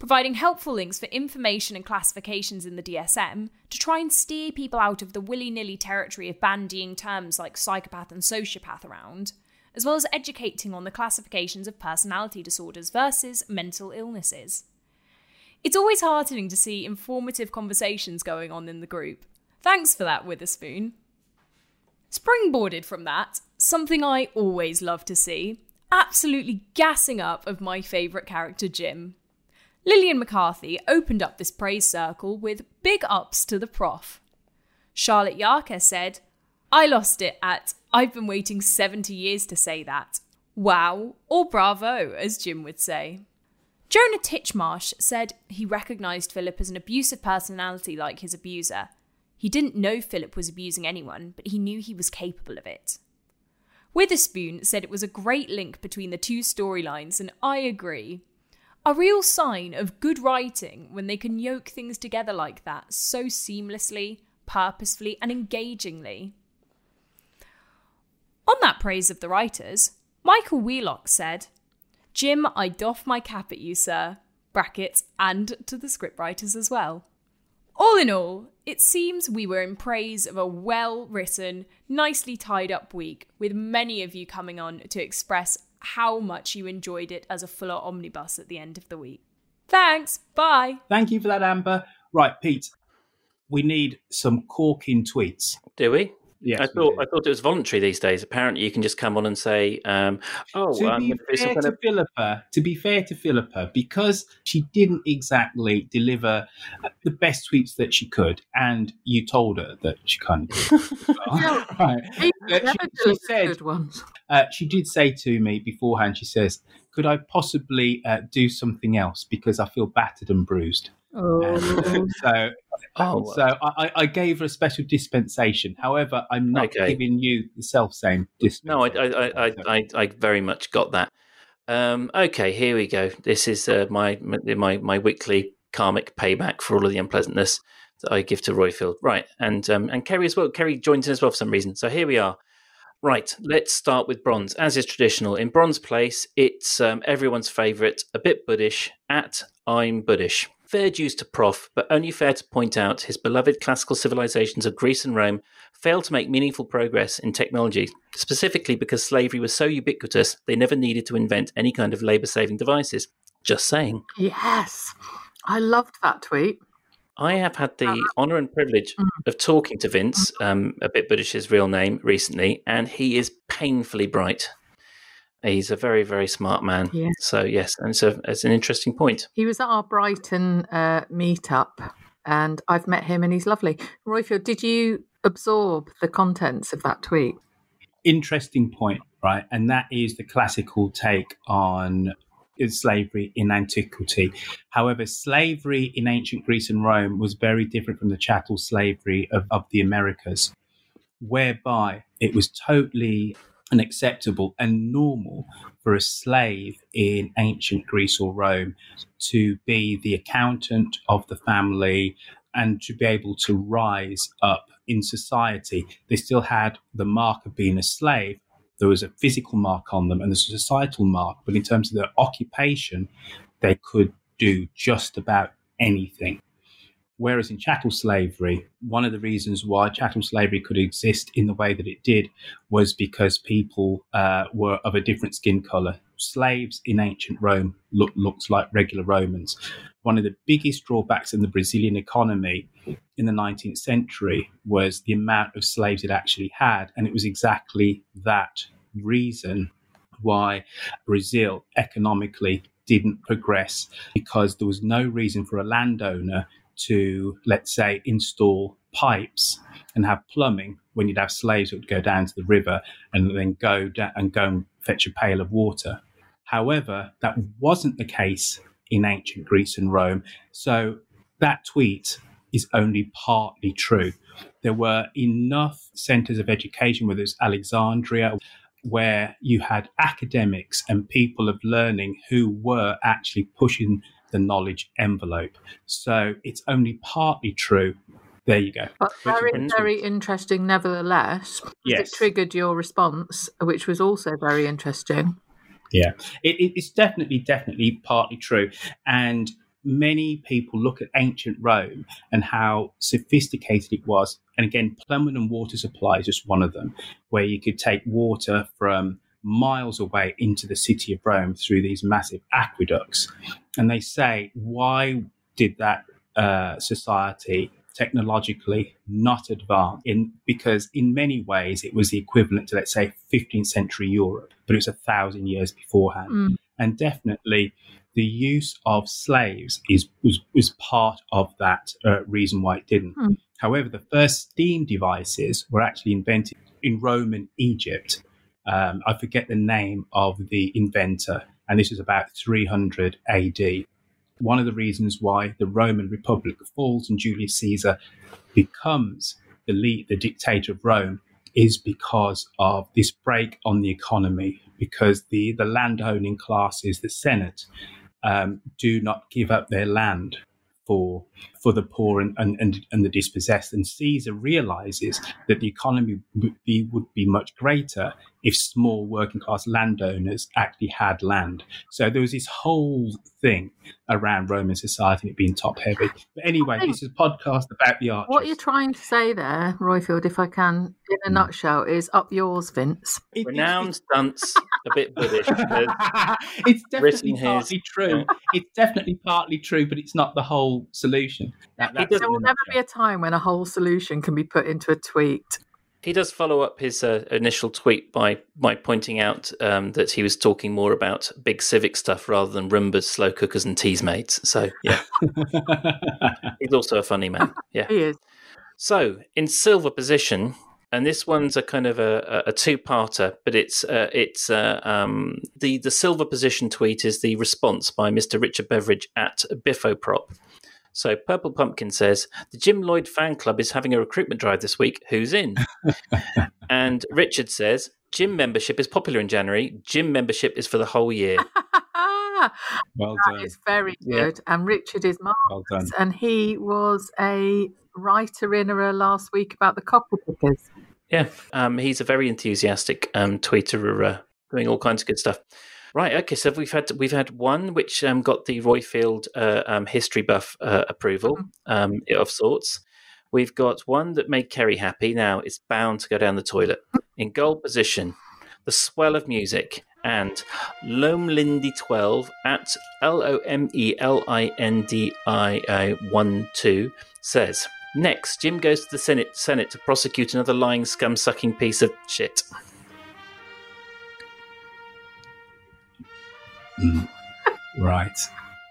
providing helpful links for information and classifications in the DSM to try and steer people out of the willy nilly territory of bandying terms like psychopath and sociopath around, as well as educating on the classifications of personality disorders versus mental illnesses. It's always heartening to see informative conversations going on in the group. Thanks for that, Witherspoon. Springboarded from that, something I always love to see absolutely gassing up of my favourite character, Jim. Lillian McCarthy opened up this praise circle with big ups to the prof. Charlotte Yarker said, I lost it at I've been waiting 70 years to say that. Wow, or bravo, as Jim would say. Jonah Titchmarsh said he recognised Philip as an abusive personality like his abuser. He didn't know Philip was abusing anyone, but he knew he was capable of it. Witherspoon said it was a great link between the two storylines, and I agree. A real sign of good writing when they can yoke things together like that so seamlessly, purposefully, and engagingly. On that praise of the writers, Michael Wheelock said, Jim, I doff my cap at you, sir. Brackets, and to the scriptwriters as well. All in all, it seems we were in praise of a well written, nicely tied up week, with many of you coming on to express how much you enjoyed it as a fuller omnibus at the end of the week. Thanks, bye. Thank you for that, Amber. Right, Pete, we need some corking tweets. Do we? Yes, I thought I thought it was voluntary these days. Apparently, you can just come on and say, um, "Oh, to I'm be going to do some fair to of Philippa, to be fair to Philippa, because she didn't exactly deliver the best tweets that she could, and you told her that she can't. do it. right. He But never she, she said, good ones. uh, she did say to me beforehand. She says, "Could I possibly uh, do something else because I feel battered and bruised?" Oh. so, Oh. so I, I- gave her a special dispensation. However, I'm not Okay. giving you the self same dispensation. No, I, I, I, I, I very much got that. Um, okay, here we go. This is uh, my my my weekly karmic payback for all of the unpleasantness that I give to Roifield. Right, and um, and Keri as well. Keri joins in as well for some reason. So here we are. Right, let's start with bronze, as is traditional. In bronze place, it's um, everyone's favourite, a bit Buddhish, at I'm Buddhish. Fair dues to Prof, but only fair to point out his beloved classical civilizations of Greece and Rome failed to make meaningful progress in technology, specifically because slavery was so ubiquitous they never needed to invent any kind of labour saving devices. Just saying. Yes. I loved that tweet. I have had the honour and privilege of talking to Vince, um, a bit Buddhish's real name, recently, and he is painfully bright. He's a very, very smart man. Yes. So, yes, and it's, a, it's an interesting point. He was at our Brighton uh, meetup, and I've met him, and he's lovely. Roifield, did you absorb the contents of that tweet? interesting point, right? And that is the classical take on slavery in antiquity. However, slavery in ancient Greece and Rome was very different from the chattel slavery of, of the Americas, whereby it was totally unacceptable and normal for a slave in ancient Greece or Rome to be the accountant of the family and to be able to rise up in society. They still had the mark of being a slave. There was a physical mark on them and a societal mark, but in terms of their occupation, they could do just about anything. Whereas in chattel slavery, one of the reasons why chattel slavery could exist in the way that it did was because people uh, were of a different skin color. Slaves in ancient Rome look, looked like regular Romans. One of the biggest drawbacks in the Brazilian economy in the 19th century was the amount of slaves it actually had. And it was exactly that reason why Brazil economically didn't progress because there was no reason for a landowner to, let's say, install pipes and have plumbing when you'd have slaves that would go down to the river and then go down and go and fetch a pail of water. However, that wasn't the case in ancient Greece and Rome. So that tweet is only partly true. There were enough centers of education, whether it's Alexandria, where you had academics and people of learning who were actually pushing the knowledge envelope. So it's only partly true. There you go. But very, very interesting, nevertheless. Yes. It triggered your response, which was also very interesting. Yeah, it, it, it's definitely, definitely partly true. And many people look at ancient Rome and how sophisticated it was. And again, plumbing and water supply is just one of them, where you could take water from miles away into the city of Rome through these massive aqueducts. And they say, why did that uh, society technologically not advance in because in many ways it was the equivalent to let's say 15th century Europe, but it was a thousand years beforehand. Mm. And definitely the use of slaves is was, was part of that uh, reason why it didn't. Mm. However, the first steam devices were actually invented in Roman Egypt. Um, I forget the name of the inventor, and this is about 300 AD. One of the reasons why the Roman Republic falls and Julius Caesar becomes the lead, the dictator of Rome, is because of this break on the economy. Because the the landowning classes, the Senate, um, do not give up their land for for the poor and, and, and, and the dispossessed. And Caesar realizes that the economy would be, would be much greater if small working class landowners actually had land. So there was this whole thing around Roman society and it being top heavy. But anyway, this is a podcast about the archers. What you're trying to say there, Roifield, if I can, in a hmm. nutshell, is up yours, Vince. Renowned stunts, a bit British. it's definitely written his- partly true. It's definitely partly true, but it's not the whole solution. That, There will never be a time when a whole solution can be put into a tweet. He does follow up his uh, initial tweet by by pointing out um, that he was talking more about big civic stuff rather than Roombas, slow cookers, and Teasmades. So yeah, he's also a funny man. Yeah, he is. So in silver position, and this one's a kind of a, a two parter, but it's uh, it's uh, um, the the silver position tweet is the response by Mister Richard Beveridge at Biffoprop. So Purple Pumpkin says the Jim Lloyd fan club is having a recruitment drive this week. Who's in? and Richard says gym membership is popular in January. Gym membership is for the whole year. Well that done. is very Yeah. good. And Richard is Well marvellous. done. and he was a writer in a last week about the copper pickers. Yeah, um, he's a very enthusiastic um, tweeter, uh, doing all kinds of good stuff. Right. Okay. So we've had we've had one which um, got the Roifield uh, um, history buff uh, approval um, of sorts. We've got one that made Keri happy. Now it's bound to go down the toilet. In goal position, the swell of music and Lomelindi twelve at L O M E L I N D I one two says. Next, Jim goes to the Senate Senate to prosecute another lying scum sucking piece of shit. Mm. Right.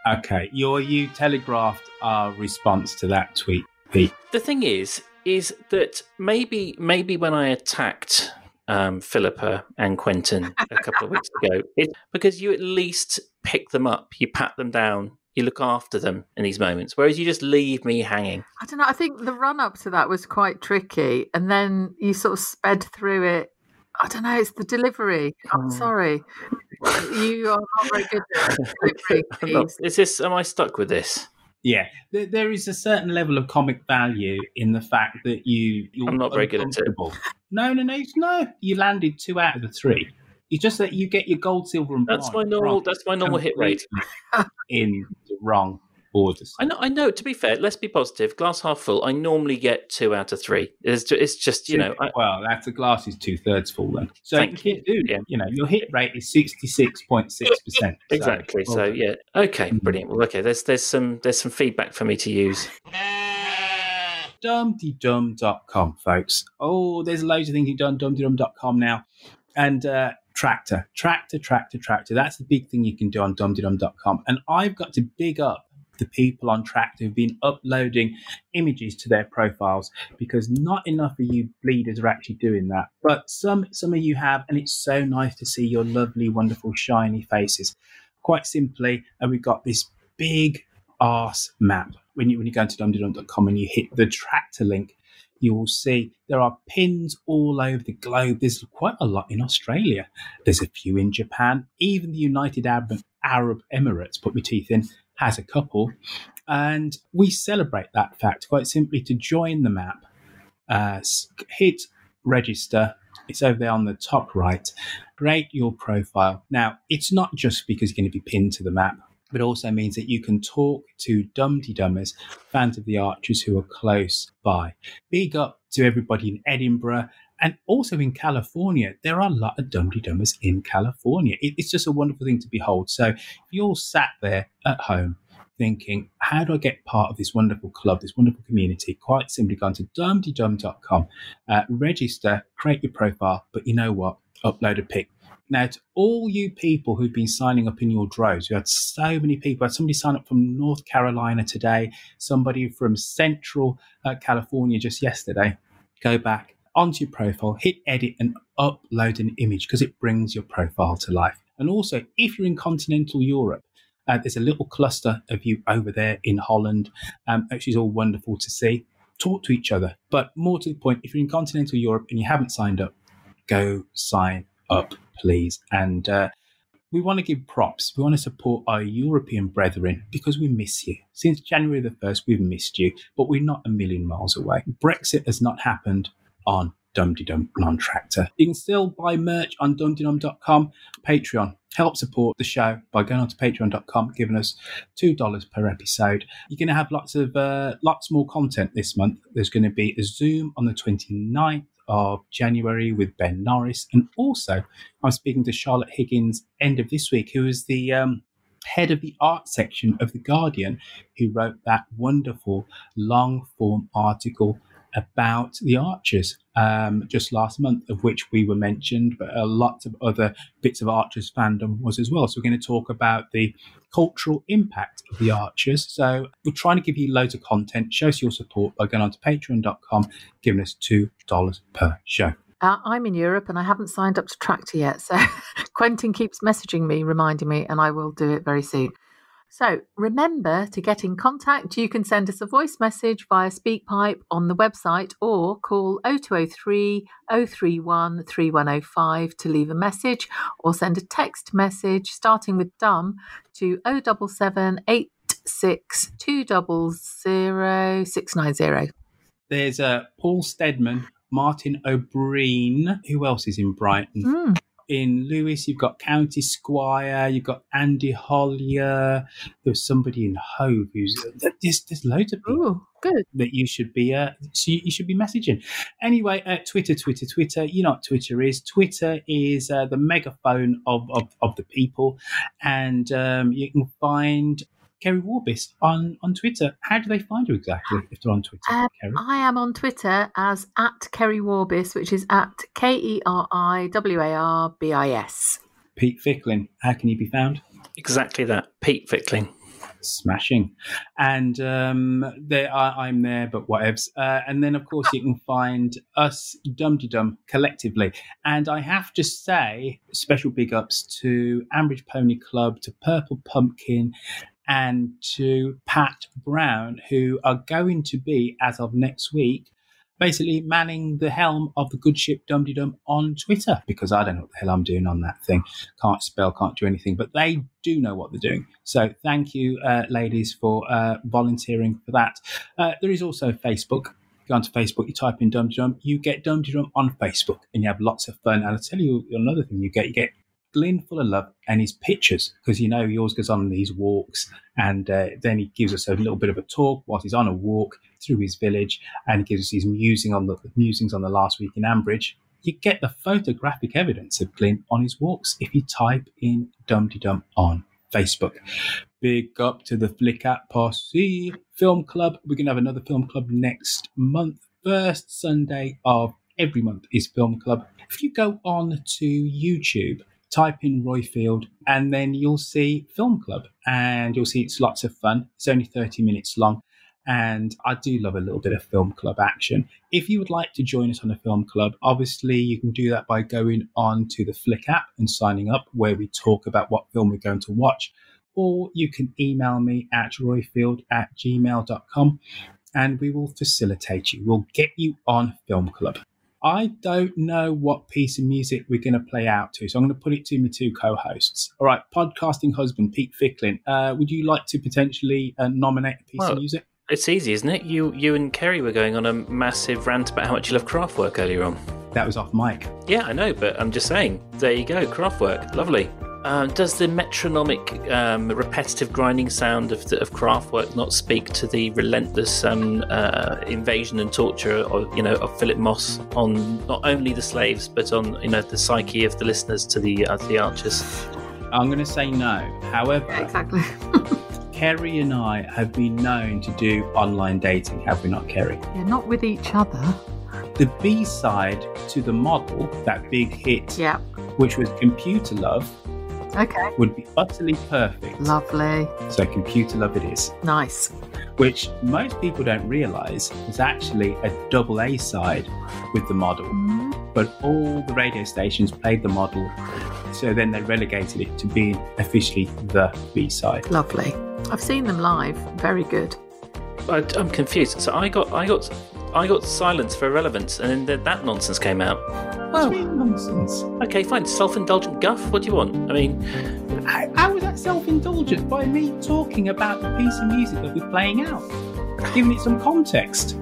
Okay. Your you telegraphed our response to that tweet, Pete. The thing is, is that maybe maybe when I attacked um, Philippa and Quentin a couple of weeks ago, it's because you at least pick them up, you pat them down, you look after them in these moments, whereas you just leave me hanging. I don't know. I think the run up to that was quite tricky, and then you sort of sped through it. I don't know. It's the delivery. I'm Oh. sorry. You are not very good at delivery. I'm not- is this? Am I stuck with this? Yeah, there, there is a certain level of comic value in the fact that you. You're I'm not very good at it. No, no, no, no. You landed two out of the three. It's just that you get your gold, silver, and That's bronze my normal. wrong. That's my normal hit rate. in the wrong orders. I know. I know. To be fair, let's be positive. Glass half full. I normally get two out of three. It's just, it's just you know. I, well, that's the glass is two thirds full then. So Thank you do, you know, your hit rate is sixty six point six percent. Exactly. So yeah. Okay. Brilliant. Well, okay. There's there's some there's some feedback for me to use. dumdeedum.com, folks. Oh, there's loads of things you've done, dumdeedum.com now. And uh, Tractor, Tractor, Tractor, Tractor. That's the big thing you can do on dumdeedum.com. And I've got to big up the people on Tractor who've been uploading images to their profiles because not enough of you bleeders are actually doing that. But some some of you have, and it's so nice to see your lovely, wonderful, shiny faces. Quite simply, and we've got this big ass map. When you when you go to dumdeedum.com and you hit the tractor link, you will see there are pins all over the globe. There's quite a lot in Australia. There's a few in Japan. Even the United Arab, Arab Emirates, put my teeth in, has a couple. And we celebrate that fact quite simply to join the map. Uh, hit register. It's over there on the top right. Create your profile. Now, it's not just because you're going to be pinned to the map. But also means that you can talk to Dumdy Dummers, fans of the Archers who are close by. Big up to everybody in Edinburgh and also in California. There are a lot of Dumdy Dummers in California. It, it's just a wonderful thing to behold. So if you all sat there at home thinking, how do I get part of this wonderful club, this wonderful community? Quite simply, go to dumdeedum.com, uh, register, create your profile, but you know what? Upload a pic. Now, to all you people who've been signing up in your droves, we had so many people. I had somebody sign up from North Carolina today, somebody from Central uh, California just yesterday. Go back onto your profile, hit edit, and upload an image because it brings your profile to life. And also, if you're in continental Europe, uh, there's a little cluster of you over there in Holland, um, which all wonderful to see. Talk to each other. But more to the point, if you're in continental Europe and you haven't signed up, go sign up, please. And uh, we want to give props. We want to support our European brethren because we miss you. Since January the 1st, we've missed you, but we're not a million miles away. Brexit has not happened on Dum Dee Dum Non Tractor. You can still buy merch on dumdeedum.com. Patreon. Help support the show by going on to patreon.com, giving us $2 per episode. You're going to have lots of uh, lots more content this month. There's going to be a Zoom on the 29th of January with Ben Norris. And also, I'm speaking to Charlotte Higgins end of this week, who is the um, head of the art section of The Guardian, who wrote that wonderful long form article about the Archers um, just last month, of which we were mentioned, but a lot of other bits of Archers fandom was as well. So we're going to talk about the cultural impact of the Archers. So we're trying to give you loads of content. Show us your support by going on to patreon.com, giving us $2 per show. Uh, I'm in Europe and I haven't signed up to Tractor yet. So Quentin keeps messaging me, reminding me, and I will do it very soon. So remember to get in contact. You can send us a voice message via SpeakPipe on the website or call 0203 031 3105 to leave a message or send a text message starting with dumb to 077 86 200 690. There's uh, Paul Stedman, Martin O'Brien. Who else is in Brighton? Mm. In Lewes, you've got County Squire, you've got Andy Hollier. There's somebody in Hove who's there's, there's loads of people Ooh, good. that you should be uh, so you, you should be messaging. Anyway, uh, Twitter, Twitter, Twitter. You know what Twitter is? Twitter is uh, the megaphone of, of of the people, and um, you can find Keri Warbis on, on Twitter. How do they find you exactly if they're on Twitter, Um, Keri? I am on Twitter as at Keri Warbis, which is at K E R I W A R B I S. Pete Fickling, how can you be found? Exactly that. Pete Fickling. Smashing. And um, there I, I'm there, but whatevs. Uh, and then, of course, you can find us, Dum Dum, collectively. And I have to say, special big ups to Ambridge Pony Club, to Purple Pumpkin, and to Pat Brown, who are going to be, as of next week, basically manning the helm of the good ship Dum Dum on Twitter because I don't know what the hell I'm doing on that thing. Can't spell, can't do anything, but they do know what they're doing. So thank you, uh, ladies, for uh, volunteering for that. Uh, there is also Facebook. Go onto Facebook, you type in Dum Dum, you get Dum Dum on Facebook, and you have lots of fun. And I'll tell you another thing you get: you get Glyn full of love and his pictures because you know he always goes on these walks and uh, then he gives us a little bit of a talk whilst he's on a walk through his village and gives us his musing on the musings on the last week in Ambridge. You get the photographic evidence of Glyn on his walks if you type in Dum Dum on Facebook. Big up to the Flick at Posse Film Club. We're going to have another film club next month. First Sunday of every month is Film Club. If you go on to YouTube, type in Roifield, and then you'll see Film Club, and you'll see it's lots of fun. It's only 30 minutes long, and I do love a little bit of Film Club action. If you would like to join us on a Film Club, obviously you can do that by going on to the Flick app and signing up, where we talk about what film we're going to watch, or you can email me at roifield at gmail.com and we will facilitate you. We'll get you on Film Club. I don't know what piece of music we're going to play out to, so I'm going to put it to my two co-hosts. All right, podcasting husband Pete Fickling, uh, would you like to potentially uh, nominate a piece Well, of music? It's easy, isn't it? You you and Keri were going on a massive rant about how much you love Kraftwerk earlier on. That was off mic. Yeah, I know, but I'm just saying. There you go, Kraftwerk. Lovely. Um, does the metronomic, um, repetitive grinding sound of, the, of Kraftwerk not speak to the relentless um, uh, invasion and torture of you know of Philip Moss on not only the slaves but on you know the psyche of the listeners to the uh, the Archers? I'm going to say no. However, exactly. Keri and I have been known to do online dating, have we not, Keri? Yeah, not with each other. The B side to the model, that big hit, Yeah. which was Computer Love, Okay. would be utterly perfect. Lovely. So, Computer Love it is. Nice. Which most people don't realise is actually a double A side with the model. Mm-hmm. But all the radio stations played the model, so then they relegated it to being officially the B side. Lovely. I've seen them live. Very good. I, I'm confused. So I got I got I got silence for irrelevance, and then that nonsense came out. Well, nonsense. Okay, fine. Self-indulgent guff. What do you want? I mean, how, how was that self-indulgent by me talking about the piece of music that we're playing out, giving it some context?